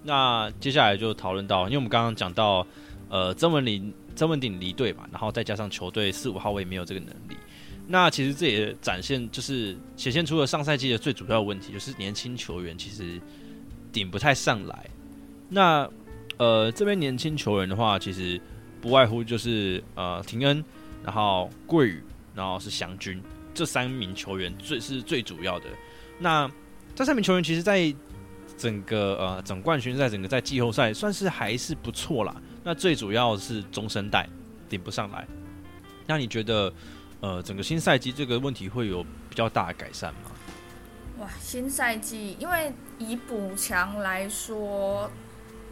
那接下来就讨论到，因为我们刚刚讲到，呃，曾文林曾文鼎离队嘛，然后再加上球队四五号位没有这个能力。那其实这也展现，就是显现出了上赛季的最主要问题，就是年轻球员其实顶不太上来。那呃，这边年轻球员的话，其实不外乎就是呃廷恩，然后桂宇，然后是祥军这三名球员最是最主要的。那这三名球员其实，在整个呃整冠军赛，整个在季后赛算是还是不错啦。那最主要是中生代顶不上来。那你觉得呃整个新赛季这个问题会有比较大的改善吗？哇，新赛季因为以补强来说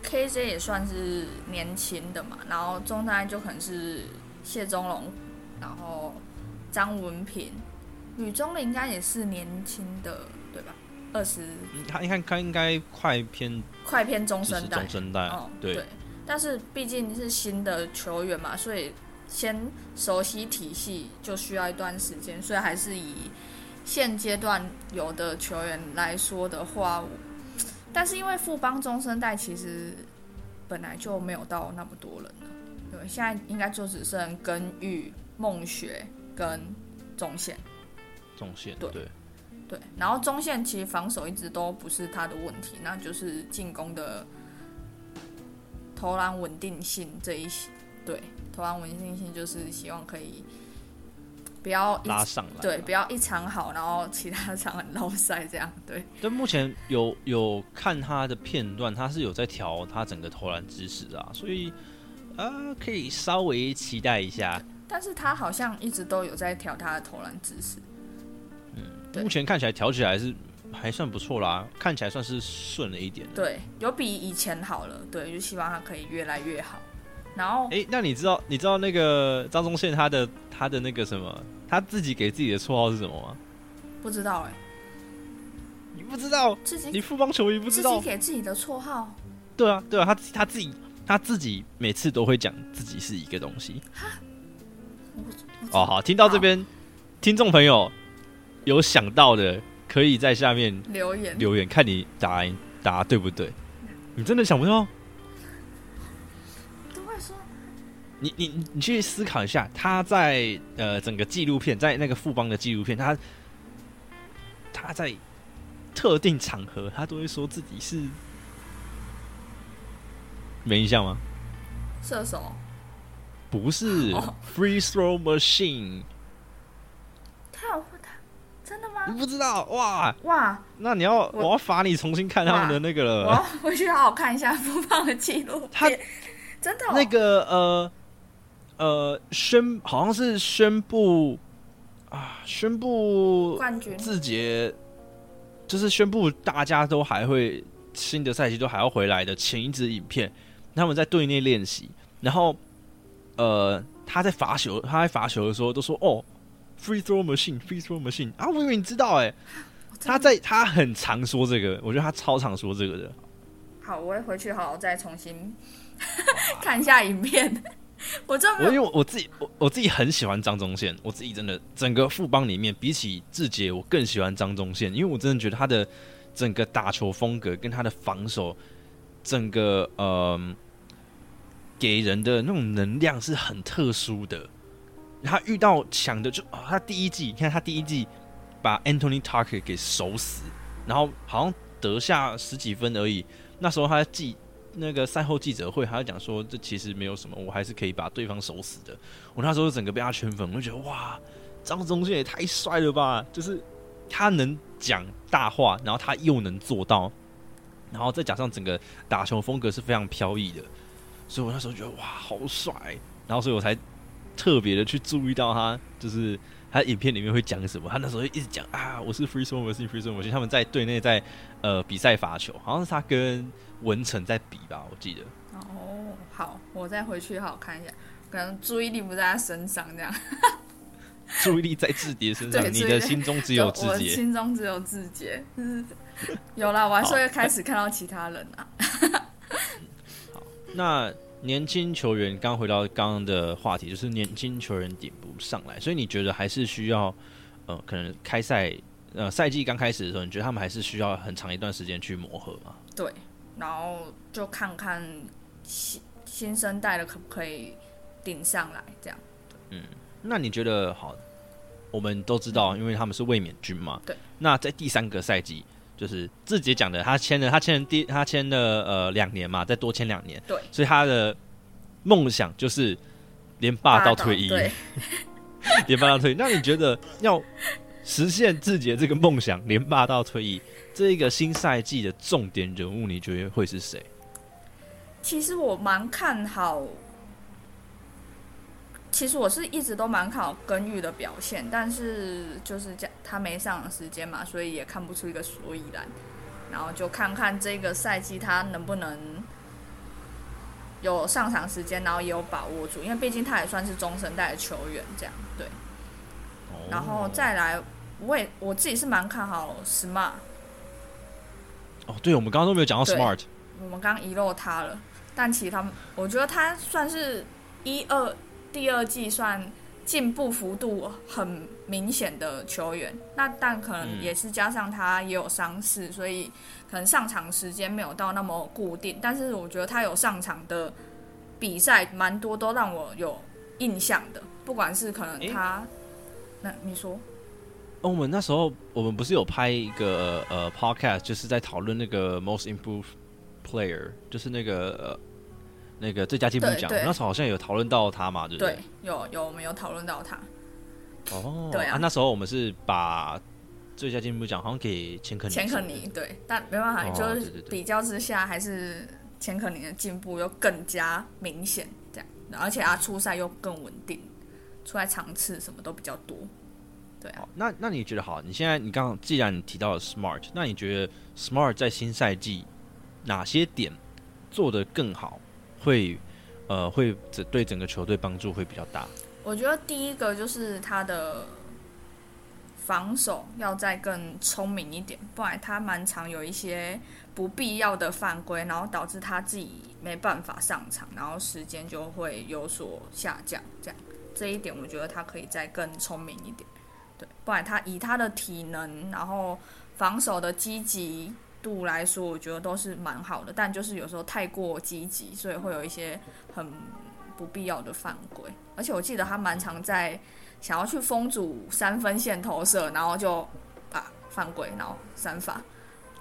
，KJ 也算是年轻的嘛，然后中代就可能是谢宗龙，然后张文平，女中的应该也是年轻的，二十，他你看他应该快偏快偏中生代，中生代，哦，对。但是毕竟是新的球员嘛，所以先熟悉体系就需要一段时间，所以还是以现阶段有的球员来说的话，但是因为富邦中生代其实本来就没有到那么多人了，对，现在应该就只剩根玉、梦雪跟中线，中线对对。对，然后中线其实防守一直都不是他的问题，那就是进攻的投篮稳定性这一些。对，投篮稳定性就是希望可以不要拉上来，对，不要一场好，然后其他场很捞塞这样。对，但目前有有看他的片段，他是有在调他整个投篮姿势啊，所以啊，可以稍微期待一下。但是他好像一直都有在调他的投篮姿势。目前看起来调起来是还算不错啦，看起来算是顺了一点。对，有比以前好了。对，就希望他可以越来越好。然后，哎，那你知道你知道那个张宗宪他的他的那个什么，他自己给自己的绰号是什么吗？不知道哎，你不知道？自己你富邦球迷不知道？自己给自己的绰号？对啊，对啊，他他自己他自己每次都会讲自己是一个东西。哦，好，听到这边，听众朋友。有想到的，可以在下面留言留言，看你答答对不对？你真的想不到？都会说。你你你去思考一下，他在呃整个纪录片，在那个富邦的纪录片，他他在特定场合，他都会说自己是没印象吗？射手不是 free throw machine。你不知道哇哇，那你要我要罚你重新看他们的那个了。我要回去好好看一下播放的记录。他真的那个呃呃宣好像是宣布啊宣布冠军字节，就是宣布大家都还会新的赛季都还要回来的前一支影片，他们在队内练习，然后呃他在罚球，他在罚球的时候都说哦。Free throw machine, free throw machine 啊！我以为你知道哎，他在他很常说这个，我觉得他超常说这个的。好，我会回去好好再重新 [laughs] 看一下影片。我这我因为我自己我我自己很喜欢张宗宪，我自己真的整个副帮里面比起志杰，我更喜欢张宗宪，因为我真的觉得他的整个打球风格跟他的防守，整个呃给人的那种能量是很特殊的。他遇到强的就啊，他第一季你看他第一季把 Anthony Tucker 给守死，然后好像得下十几分而已。那时候他记那个赛后记者会，他讲说这其实没有什么，我还是可以把对方守死的。我那时候整个被他圈粉，我就觉得哇，张宗宪也太帅了吧！就是他能讲大话，然后他又能做到，然后再加上整个打球风格是非常飘逸的，所以我那时候觉得哇，好帅！然后所以我才。特别的去注意到他，就是他影片里面会讲什么。他那时候一直讲啊，我是 free throw machine，free throw machine。他们在队内在呃比赛罚球，好像是他跟文成在比吧，我记得。哦，好，我再回去好好看一下，可能注意力不在他身上这样。注意力在志杰身上，你的心中只有志杰，心中只有志杰。有啦，我还是会开始看到其他人啊。好，那。年轻球员刚回到刚刚的话题，就是年轻球员顶不上来，所以你觉得还是需要，呃，可能开赛，呃，赛季刚开始的时候，你觉得他们还是需要很长一段时间去磨合嘛？对，然后就看看新新生代的可不可以顶上来，这样。嗯，那你觉得好？我们都知道，因为他们是卫冕军嘛。对。那在第三个赛季。就是自己讲的，他签了，他签了第，他签了呃两年嘛，再多签两年，对，所以他的梦想就是连霸到退役，对，[laughs] 连霸到退役。那你觉得要实现自己的这个梦想，连霸到退役，这一个新赛季的重点人物，你觉得会是谁？其实我蛮看好，其实我是一直都蛮看好根玉的表现，但是就是这他没上场时间嘛，所以也看不出一个所以然。然后就看看这个赛季他能不能有上场时间，然后也有把握住，因为毕竟他也算是中生代的球员，这样对。然后再来，我也我自己是蛮看好 Smart。哦，对，我们刚刚都没有讲到 Smart，我们刚遗漏他了。但其实他们，我觉得他算是一二第二季算进步幅度很明显的球员。那但可能也是加上他也有伤势，所以可能上场时间没有到那么固定。但是我觉得他有上场的比赛蛮多，都让我有印象的。不管是可能他，那你说，哦，我们那时候我们不是有拍一个呃 podcast，就是在讨论那个 most improved。player 就是那个呃那个最佳进步奖，那时候好像有讨论到他嘛，对不对？对，有有我们有讨论到他。哦，对啊，那时候我们是把最佳进步奖好像给钱可尼，钱可尼对，但没办法，就是比较之下，还是钱可尼的进步又更加明显，这样，而且他初赛又更稳定，出来场次什么都比较多。对啊，那那你觉得好？你现在你刚刚既然你提到了 Smart，那你觉得 Smart 在新赛季？哪些点做得更好，会呃会这对整个球队帮助会比较大？我觉得第一个就是他的防守要再更聪明一点，不然他蛮常有一些不必要的犯规，然后导致他自己没办法上场，然后时间就会有所下降。这样这一点我觉得他可以再更聪明一点，对，不然他以他的体能，然后防守的积极。度来说，我觉得都是蛮好的，但就是有时候太过积极，所以会有一些很不必要的犯规。而且我记得他蛮常在想要去封阻三分线投射，然后就啊犯规，然后三罚。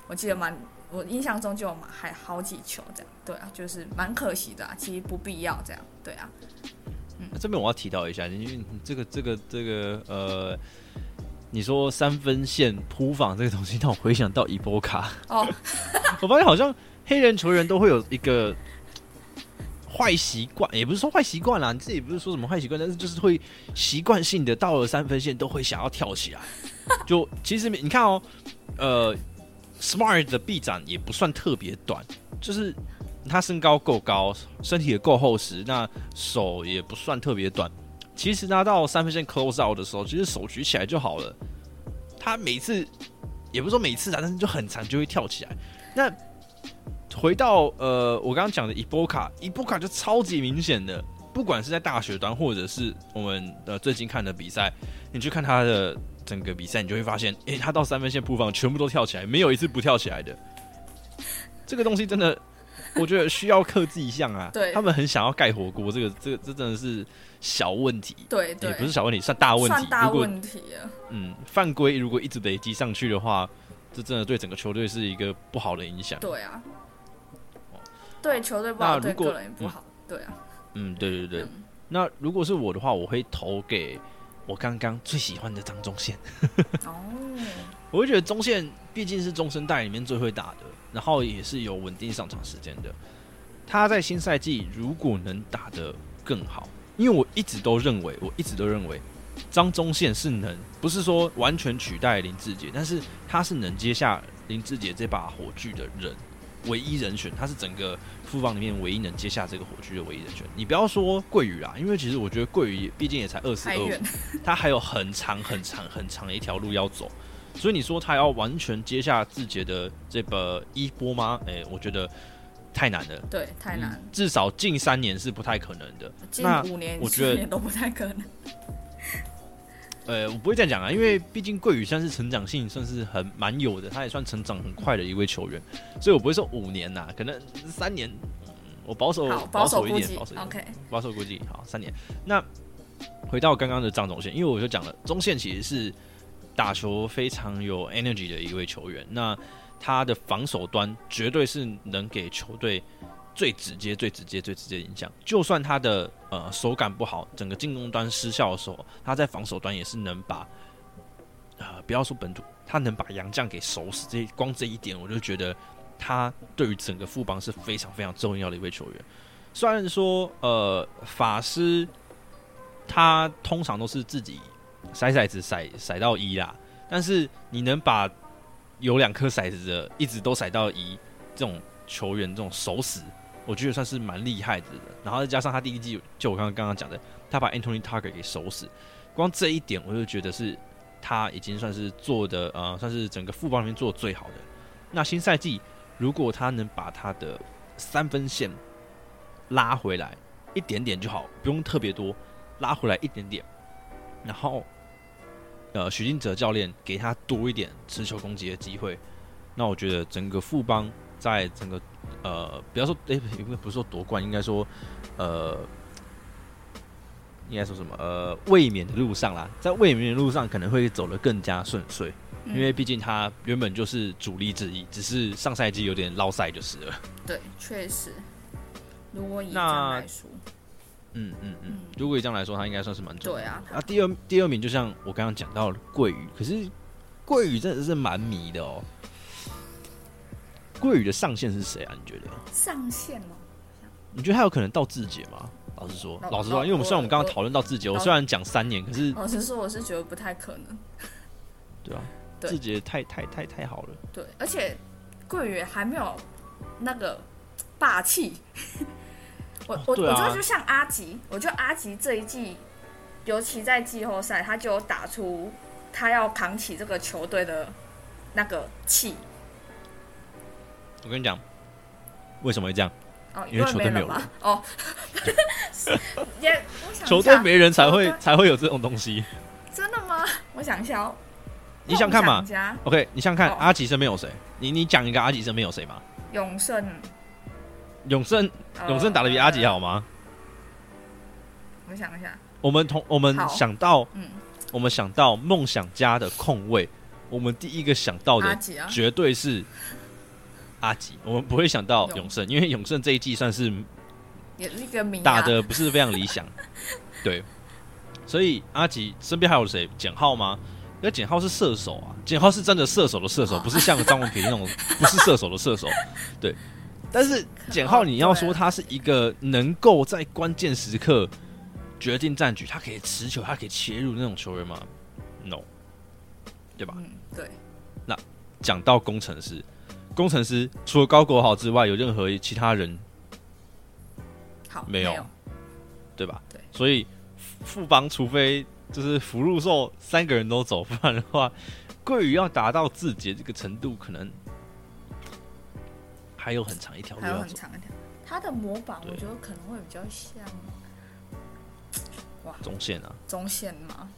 我记得蛮，我印象中就还好几球这样。对啊，就是蛮可惜的，其实不必要这样。对啊，嗯，这边我要提到一下，因为这个这个这个呃。你说三分线扑防这个东西，让我回想到伊波卡。哦，[laughs] 我发现好像黑人球员都会有一个坏习惯，也不是说坏习惯啦，你自己不是说什么坏习惯，但是就是会习惯性的到了三分线都会想要跳起来。[laughs] 就其实你看哦，呃，Smart 的臂展也不算特别短，就是他身高够高，身体也够厚实，那手也不算特别短。其实拿到三分线 close out 的时候，其实手举起来就好了。他每次也不是说每次啊，但是就很长就会跳起来。那回到呃，我刚刚讲的伊波卡，伊波卡就超级明显的，不管是在大学端或者是我们的最近看的比赛，你去看他的整个比赛，你就会发现，诶，他到三分线扑防全部都跳起来，没有一次不跳起来的。这个东西真的，[laughs] 我觉得需要克制一项啊。对，他们很想要盖火锅，这个这个这真的是。小问题，对对，也不是小问题，算大问题。算大问题啊！嗯，犯规如果一直累积上去的话，这真的对整个球队是一个不好的影响。对啊，对球队不好，对个人也不好。对啊，嗯，对对对。那如果是我的话，我会投给我刚刚最喜欢的张忠宪。哦，[laughs] 我会觉得中线毕竟是中生代里面最会打的，然后也是有稳定上场时间的。他在新赛季如果能打得更好。因为我一直都认为，我一直都认为，张忠宪是能不是说完全取代林志杰，但是他是能接下林志杰这把火炬的人，唯一人选，他是整个副帮里面唯一能接下这个火炬的唯一人选。你不要说桂宇啊，因为其实我觉得桂宇毕竟也才二四二五，他还有很长很长很长的一条路要走，所以你说他要完全接下字节的这个衣钵吗？诶，我觉得。太难了，对，太难。至少近三年是不太可能的。近五年、我觉得都不太可能。[laughs] 呃，我不会这样讲啊，因为毕竟桂宇算是成长性算是很蛮有的，他也算成长很快的一位球员，所以我不会说五年呐，可能三年。我保守保守一点，保守 OK，保守估计好三年。那回到刚刚的张总线，因为我就讲了，中线其实是打球非常有 energy 的一位球员。那他的防守端绝对是能给球队最直接、最直接、最直接影响。就算他的呃手感不好，整个进攻端失效的时候，他在防守端也是能把呃，不要说本土，他能把杨将给守死，这光这一点，我就觉得他对于整个副帮是非常非常重要的一位球员。虽然说，呃，法师他通常都是自己筛骰子骰骰到一啦，但是你能把有两颗骰子的一直都骰到一这种球员，这种守死，我觉得算是蛮厉害的。然后再加上他第一季，就我刚刚刚刚讲的，他把 Anthony Tucker 给守死，光这一点我就觉得是他已经算是做的呃，算是整个副帮里面做的最好的。那新赛季如果他能把他的三分线拉回来一点点就好，不用特别多，拉回来一点点，然后呃，许金哲教练给他多一点持球攻击的机会，那我觉得整个富邦在整个呃，不要说哎，不不是说夺冠，应该说呃，应该说什么呃，卫冕的路上啦，在卫冕的路上可能会走得更加顺遂，因为毕竟他原本就是主力之一，只是上赛季有点捞赛就是了。对，确实。如果以这样来说，嗯嗯嗯，如果以这样来说，他应该算是蛮重。对啊，啊，第二第二名就像我刚刚讲到桂鱼，可是桂鱼真的是蛮迷的哦。桂鱼的上限是谁啊？你觉得？上限哦？你觉得他有可能到字节吗？老实说，老实说，因为我们虽然我们刚刚讨论到字节，我虽然讲三年，可是老实说，我是觉得不太可能。对啊，字节太太太太好了。对，而且桂鱼还没有那个霸气。我我我觉得就像阿吉，我觉得阿吉这一季，尤其在季后赛，他就打出他要扛起这个球队的那个气。我跟你讲，为什么会这样？哦，因为球队没有人哦，[laughs] 也球队没人才会才会有这种东西。真的吗？我想一下哦，你想看嘛？OK，你想看阿吉身边有谁？你你讲一个阿吉身边有谁嘛？永胜。永胜，永胜打的比阿吉好吗？我想一下，我们同我们想到，嗯，我们想到梦想家的控卫，我们第一个想到的绝对是阿吉，我们不会想到永胜，因为永胜这一季算是也是一个打的不是非常理想，[laughs] 对，所以阿吉身边还有谁？简浩吗？那简浩是射手啊，简浩是真的射手的射手，不是像张文平那种不是射手的射手，[laughs] 对。但是简浩，你要说他是一个能够在关键时刻决定战局，他可以持球，他可以切入那种球员吗？No，对吧？嗯，对。那讲到工程师，工程师除了高国豪之外，有任何其他人？好，没有，对吧？对。所以副帮除非就是福禄寿三个人都走，不然的话，桂宇要达到自己的这个程度，可能。还有很长一条路，还有很长一条。他的模板，我觉得可能会比较像，哇，中线啊，中线吗？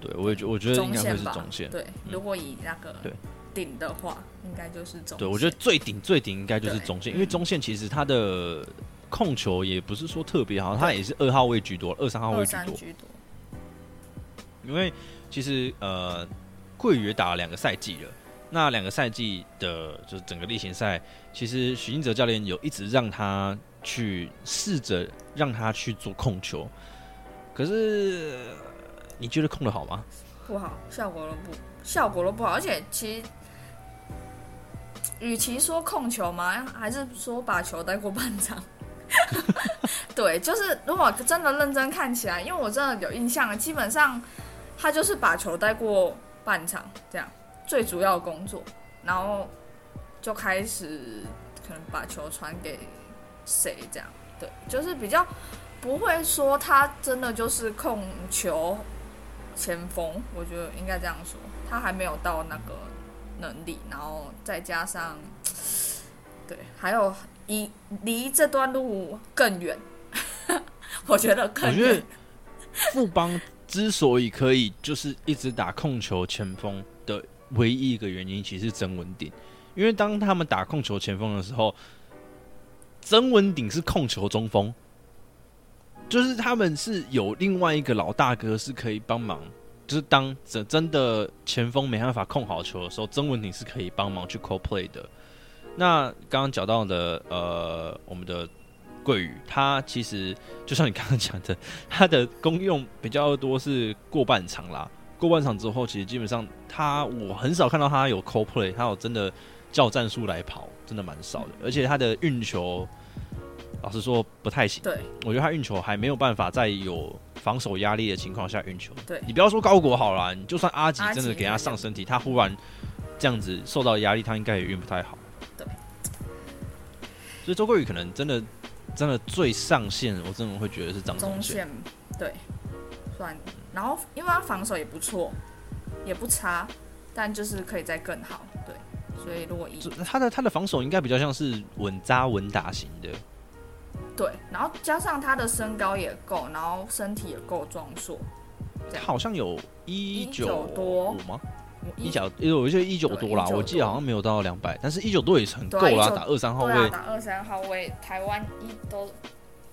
对，我也觉，我觉得应该会是中线。对，如果以那个对顶的话，应该就是中。对，我觉得最顶最顶应该就是中线，因为中线其实他的控球也不是说特别好，他也是二号位居多，二三号位居多。因为其实呃，桂宇打了两个赛季了。那两个赛季的，就是整个例行赛，其实许金哲教练有一直让他去试着让他去做控球，可是你觉得控的好吗？不好，效果都不，效果都不好。而且其实，与其说控球嘛，还是说把球带过半场。[laughs] 对，就是如果真的认真看起来，因为我真的有印象，基本上他就是把球带过半场这样。最主要工作，然后就开始可能把球传给谁这样，对，就是比较不会说他真的就是控球前锋，我觉得应该这样说，他还没有到那个能力，然后再加上对，还有离离这段路更远，[laughs] 我觉得更远。富邦之所以可以就是一直打控球前锋。唯一一个原因其实是曾文鼎，因为当他们打控球前锋的时候，曾文鼎是控球中锋，就是他们是有另外一个老大哥是可以帮忙，就是当真真的前锋没办法控好球的时候，曾文鼎是可以帮忙去 co play 的。那刚刚讲到的，呃，我们的桂宇，他其实就像你刚刚讲的，他的功用比较多是过半场啦。过半场之后，其实基本上他我很少看到他有 co play，他有真的叫战术来跑，真的蛮少的。而且他的运球，老实说不太行。对，我觉得他运球还没有办法在有防守压力的情况下运球。对你不要说高国好了，你就算阿吉真的给他上身体，他忽然这样子受到压力，他应该也运不太好。对，所以周桂宇可能真的真的最上限，我真的会觉得是张中。线对，算。然后因为他防守也不错，也不差，但就是可以再更好。对，所以如果以他的他的防守应该比较像是稳扎稳打型的，对，然后加上他的身高也够，然后身体也够壮硕，他好像有一九多五吗？一一九，因为我觉得一九多啦，19我记得好像没有到两百，但是一九多也是很够啦，19打二三号位，打二三号位，台湾一都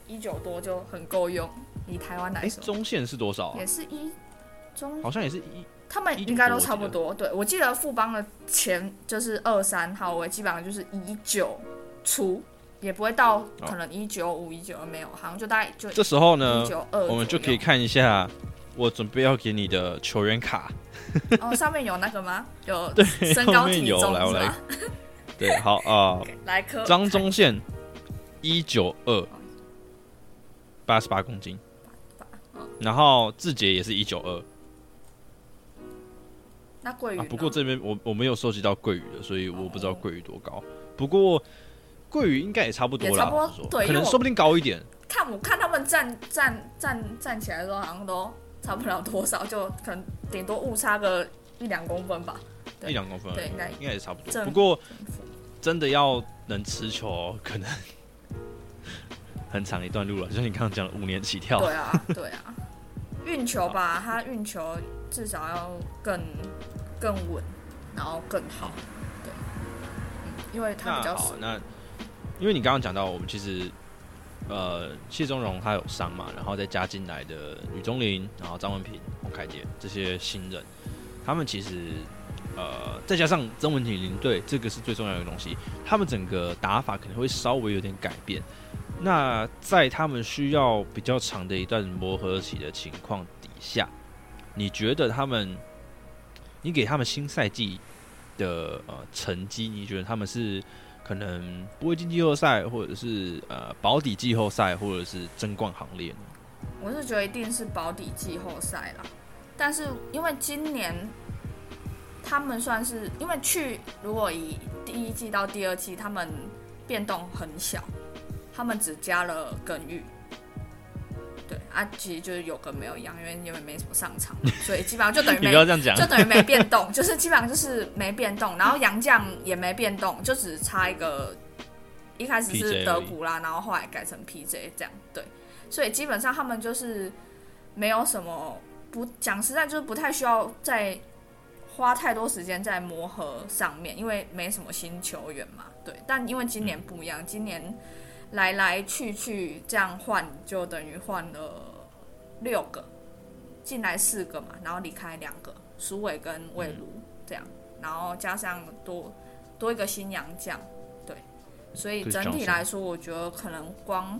一九多就很够用，以台湾来哎，说，中线是多少啊也？是一中好像也是一他们应该都差不多。对，我记得富邦的前就是二三号位，基本上就是一九出，也不会到可能一九五、一九二没有，好像就大概就这时候呢。我们就可以看一下我准备要给你的球员卡。哦，[laughs] 上面有那个吗？有对身高体重来我来？[laughs] 对，好啊，来科张中线一九二，八十八公斤，然后志杰也是一九二那桂鱼，啊不过这边我我没有收集到桂鱼的，所以我不知道桂鱼多高。不过桂鱼应该也差不多啦，差不多可能说不定高一点。看我看他们站站站站起来的时候，好像都差不了多少，就可能顶多误差个一两公分吧。一两公分，对应该应该也差不多。不过真的要能持球，可能很长一段路了。[laughs] 就像你刚刚讲的，五年起跳。对啊，[laughs] 对啊，运球吧，他运球至少要更更稳，然后更好。对，嗯，因为他比较熟，，好那因为你刚刚讲到，我们其实呃谢宗荣他有伤嘛，然后再加进来的吕宗林，然后张文平、洪凯杰这些新人，他们其实呃再加上曾文婷领队，这个是最重要的东西，他们整个打法可能会稍微有点改变。那在他们需要比较长的一段磨合期的情况底下，你觉得他们，你给他们新赛季的呃成绩，你觉得他们是可能不会进季后赛，或者是呃保底季后赛，或者是争冠行列呢？我是觉得一定是保底季后赛啦。但是因为今年他们算是，因为去如果以第一季到第二季，他们变动很小，他们只加了耿玉。对啊，其实就是有跟没有一样，因为因为没什么上场，所以基本上就等于 [laughs] 你没不要这样讲就，等于没变动，就是基本上就是没变动。然后杨绛也没变动，就只差一个，一开始是德古拉，然后后来改成 PJ 这样。对，所以基本上他们就是没有什么不讲实在，就是不太需要再花太多时间在磨合上面，因为没什么新球员嘛。对，但因为今年不一样，今年来来去去这样换，就等于换了六个，进来四个嘛，然后离开两个，苏伟跟魏如这样，然后加上多多一个新洋将，对，所以整体来说，我觉得可能光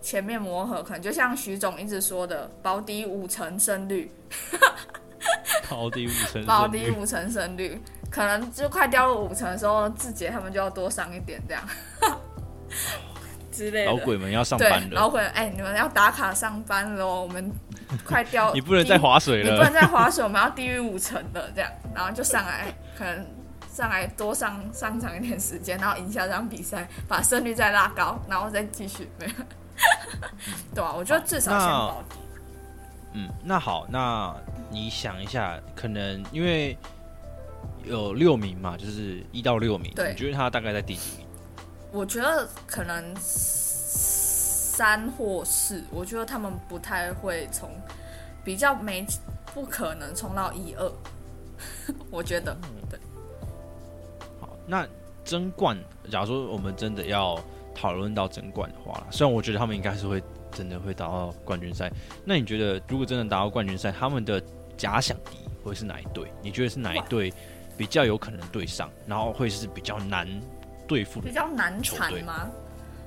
前面磨合，可能就像徐总一直说的，保底五成胜率 [laughs] [laughs] 保底五成保，底五成胜率，可能就快掉入五成的时候，志杰他们就要多上一点这样之类的。老鬼们要上班，了，老鬼，哎、你们要打卡上班喽，我们快掉，[laughs] 你不能再划水了你不能。再划水，我们要低于五成的这样，然后就上来，可能上来多上上场一点时间，然后赢下这场比赛，把胜率再拉高，然后再继续，没有，对啊，我觉得至少先保底。嗯，那好，那你想一下，可能因为有六名嘛，就是一到六名，你觉得他大概在第几名？我觉得可能三或四，我觉得他们不太会从比较没不可能冲到一二，[laughs] 我觉得对。好，那争冠，假如说我们真的要讨论到争冠的话，虽然我觉得他们应该是会真的会打到冠军赛，那你觉得如果真的打到冠军赛，他们的假想敌会是哪一队？你觉得是哪一队比较有可能对上，然后会是比较难对付比？较难缠吗？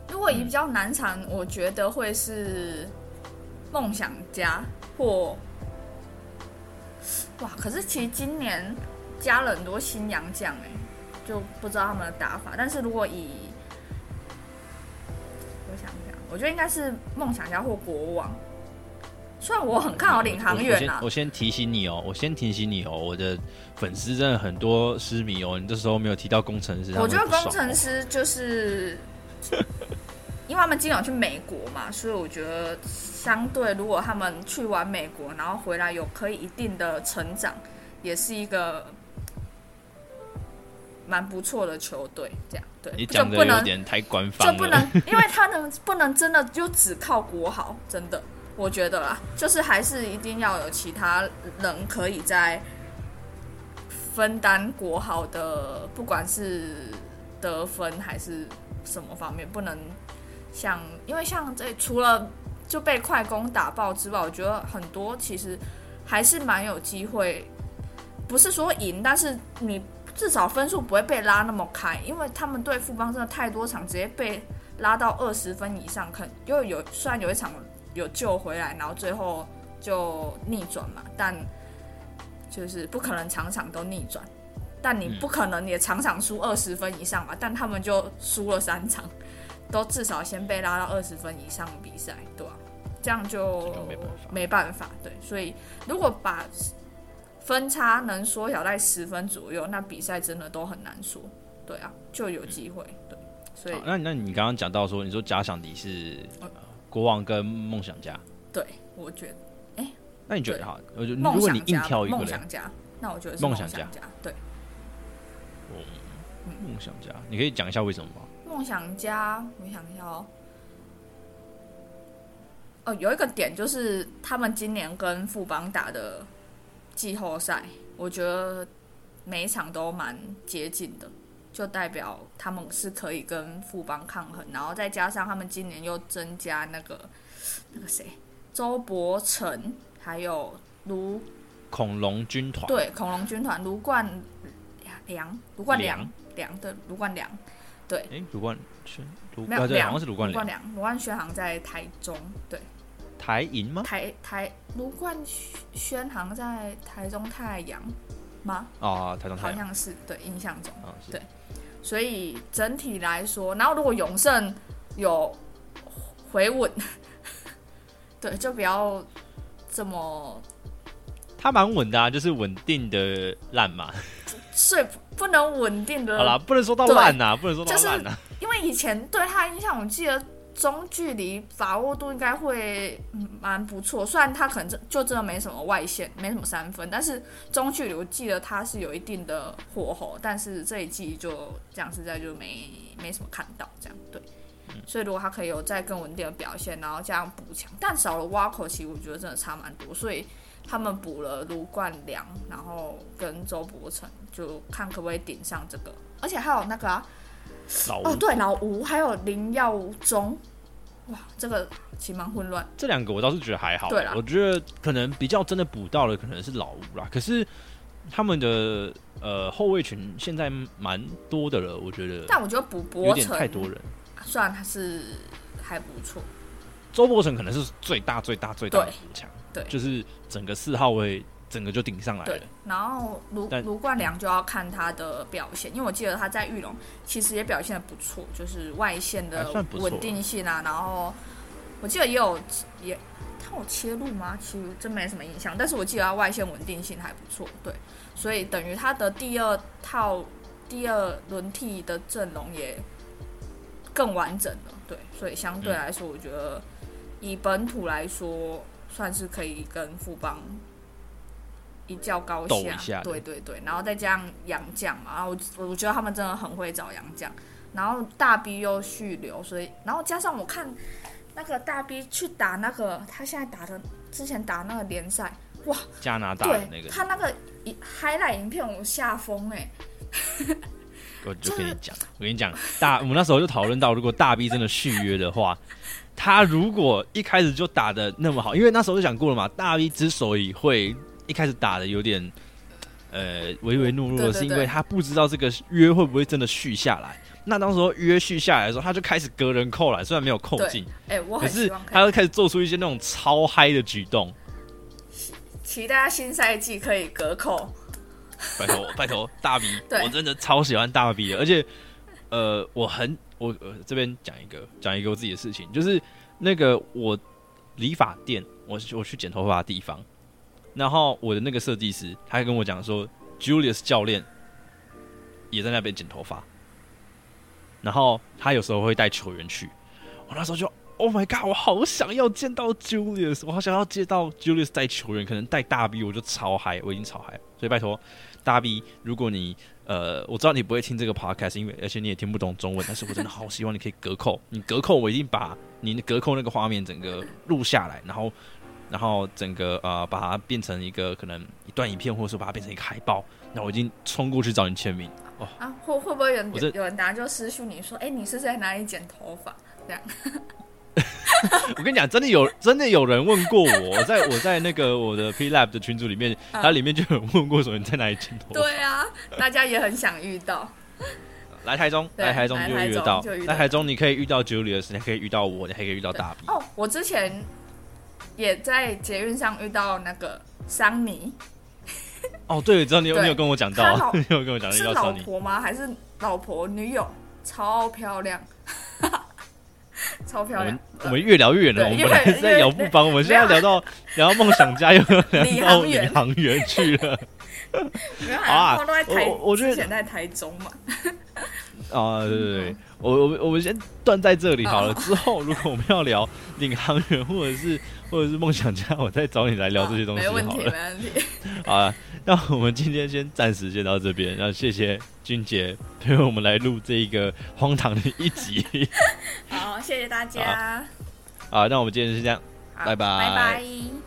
如果以比较难缠，我觉得会是梦想家或哇，可是其实今年加了很多新洋将哎，就不知道他们的打法。但是如果以我想想，我觉得应该是梦想家或国王。虽然我很看好领航员啊，我先提醒你哦，我先提醒你哦，我的粉丝真的很多失迷哦，你这时候没有提到工程师，我觉得工程师就是，因为他们经常去美国嘛，所以我觉得相对如果他们去完美国，然后回来有可以一定的成长，也是一个蛮不错的球队。这样对，你讲的有点太官方，就不能，因为他能 [laughs] 不能真的就只靠国豪，真的。我觉得啦，就是还是一定要有其他人可以在分担国豪的，不管是得分还是什么方面，不能像因为像这除了就被快攻打爆之外，我觉得很多其实还是蛮有机会，不是说赢，但是你至少分数不会被拉那么开，因为他们对富邦真的太多场直接被拉到二十分以上，肯因为有虽然有一场。有救回来，然后最后就逆转嘛，但就是不可能场场都逆转，但你不可能也场场输二十分以上嘛，但他们就输了三场，都至少先被拉到二十分以上比赛，对吧？这样就没办法，对，所以如果把分差能缩小在十分左右，那比赛真的都很难说，对啊，就有机会，对，所以那那你刚刚讲到说，你说假想敌是。国王跟梦想家，对我觉得，哎，那你觉得哈？我觉得如果你硬挑一个，梦想家，那我觉得梦想家，对，嗯，梦想家，你可以讲一下为什么吗？梦想家，我想一下哦，哦，有一个点就是他们今年跟富邦打的季后赛，我觉得每一场都蛮接近的。就代表他们是可以跟富邦抗衡，然后再加上他们今年又增加那个那个谁周伯成，还有卢恐龙军团，对恐龙军团卢冠良卢冠良良。的卢冠良，对，哎卢冠轩卢没有良是卢冠良。卢冠轩好像在台中，对。台银吗？台台卢冠轩好像在台中太阳吗？哦台中好像是对印象中对。所以整体来说，然后如果永胜有回稳，[laughs] 对，就不要这么。他蛮稳的啊，就是稳定的烂嘛。所以不能稳定的。好了，不能说到烂呐，不能说到烂呐。因为以前对他印象，我记得中距离把握度应该会蛮不错。虽然他可能就就真的没什么外线，没什么三分，但是中距离我记得他是有一定的火候。但是这一季就这样，实在就没没什么看到这样。对，所以如果他可以有再更稳定的表现，然后这样补强，但少了挖口，其实我觉得真的差蛮多。所以他们补了卢冠良，然后跟周伯成，就看可不可以顶上这个。而且还有那个啊。哦，对，老吴还有林耀宗，哇，这个其实蛮混乱。这两个我倒是觉得还好，对我觉得可能比较真的补到的可能是老吴啦。可是他们的呃后卫群现在蛮多的了，我觉得。但我觉得补博成太多人，虽然他是还不错。周伯成可能是最大最大最大的补强，对，就是整个四号位。整个就顶上来了。对然后卢卢冠良就要看他的表现，因为我记得他在玉龙其实也表现的不错，就是外线的稳定性啊。然后我记得也有也他有切入吗？其实真没什么印象，但是我记得他外线稳定性还不错。对，所以等于他的第二套第二轮替的阵容也更完整了。对，所以相对来说，我觉得以本土来说，算是可以跟富邦。一较高下，对对对，然后再加上杨绛嘛，然后我我觉得他们真的很会找杨绛，然后大 B 又续留，所以然后加上我看那个大 B 去打那个他现在打的之前打那个联赛，哇，加拿大的那个，他那个一 highlight 影片我下疯哎，我就跟你讲，我跟你讲，大我们那时候就讨论到，如果大 B 真的续约的话，他如果一开始就打的那么好，因为那时候就讲过了嘛，大 B 之所以会。一开始打的有点，呃，唯唯诺诺的，是因为他不知道这个约会不会真的续下来。那当时候约续下来的时候，他就开始隔人扣篮，虽然没有扣进，哎，我可是他就开始做出一些那种超嗨的举动。期待新赛季可以隔扣。拜托拜托，大 B，我真的超喜欢大 B 的，而且呃，我很我、呃、这边讲一个讲一个我自己的事情，就是那个我理发店，我我去剪头发的地方，然后我的那个设计师，他还跟我讲说，Julius 教练也在那边剪头发，然后他有时候会带球员去，我那时候就。Oh my god！我好想要见到 Julius，我好想要见到 Julius 带球员，可能带大 B，我就超嗨，我已经超嗨，所以拜托大 B，如果你呃，我知道你不会听这个 podcast，因为而且你也听不懂中文，但是我真的好希望你可以隔扣，你隔扣，我一定把你隔扣那个画面整个录下来，然后然后整个呃把它变成一个可能一段影片，或者说把它变成一个海报，那我已经冲过去找你签名哦。啊，会会不会有人有人等下就私讯你说，哎、你是在哪里剪头发？这样 [laughs] 我跟你讲，真的有真的有人问过我，我在我在那个我的 P Lab 的群组里面，嗯它里面就有人问过说你在哪里剪头发。对啊，大家也很想遇到。来台中，对来台中就遇得到来台中你可以遇到 Julius，你可以遇到我，你还可以遇到大 B。哦，我之前也在捷运上遇到那个桑尼，哦，对，知道你有对你有跟我讲到，[laughs] 你有跟我讲到是老。婆吗？还是老婆女友？超漂亮，[laughs] 超漂亮们。我们越聊越远了，我们本来是在聊不帮，我们现在聊到聊到梦想家，又 [laughs] 聊到宇航员去了。没有，好啊我我觉得之前在台中嘛。啊，对对对，我我们我们先断在这里好了。哦之后如果我们要聊领航员或者是或者是梦想家，我再找你来聊这些东西好没问题，没了。问题。好啊，那我们今天先暂时先到这边，然后谢谢君杰陪我们来录这一个荒唐的一集。好，谢谢大家。啊，那我们今天就先这样。拜拜拜拜。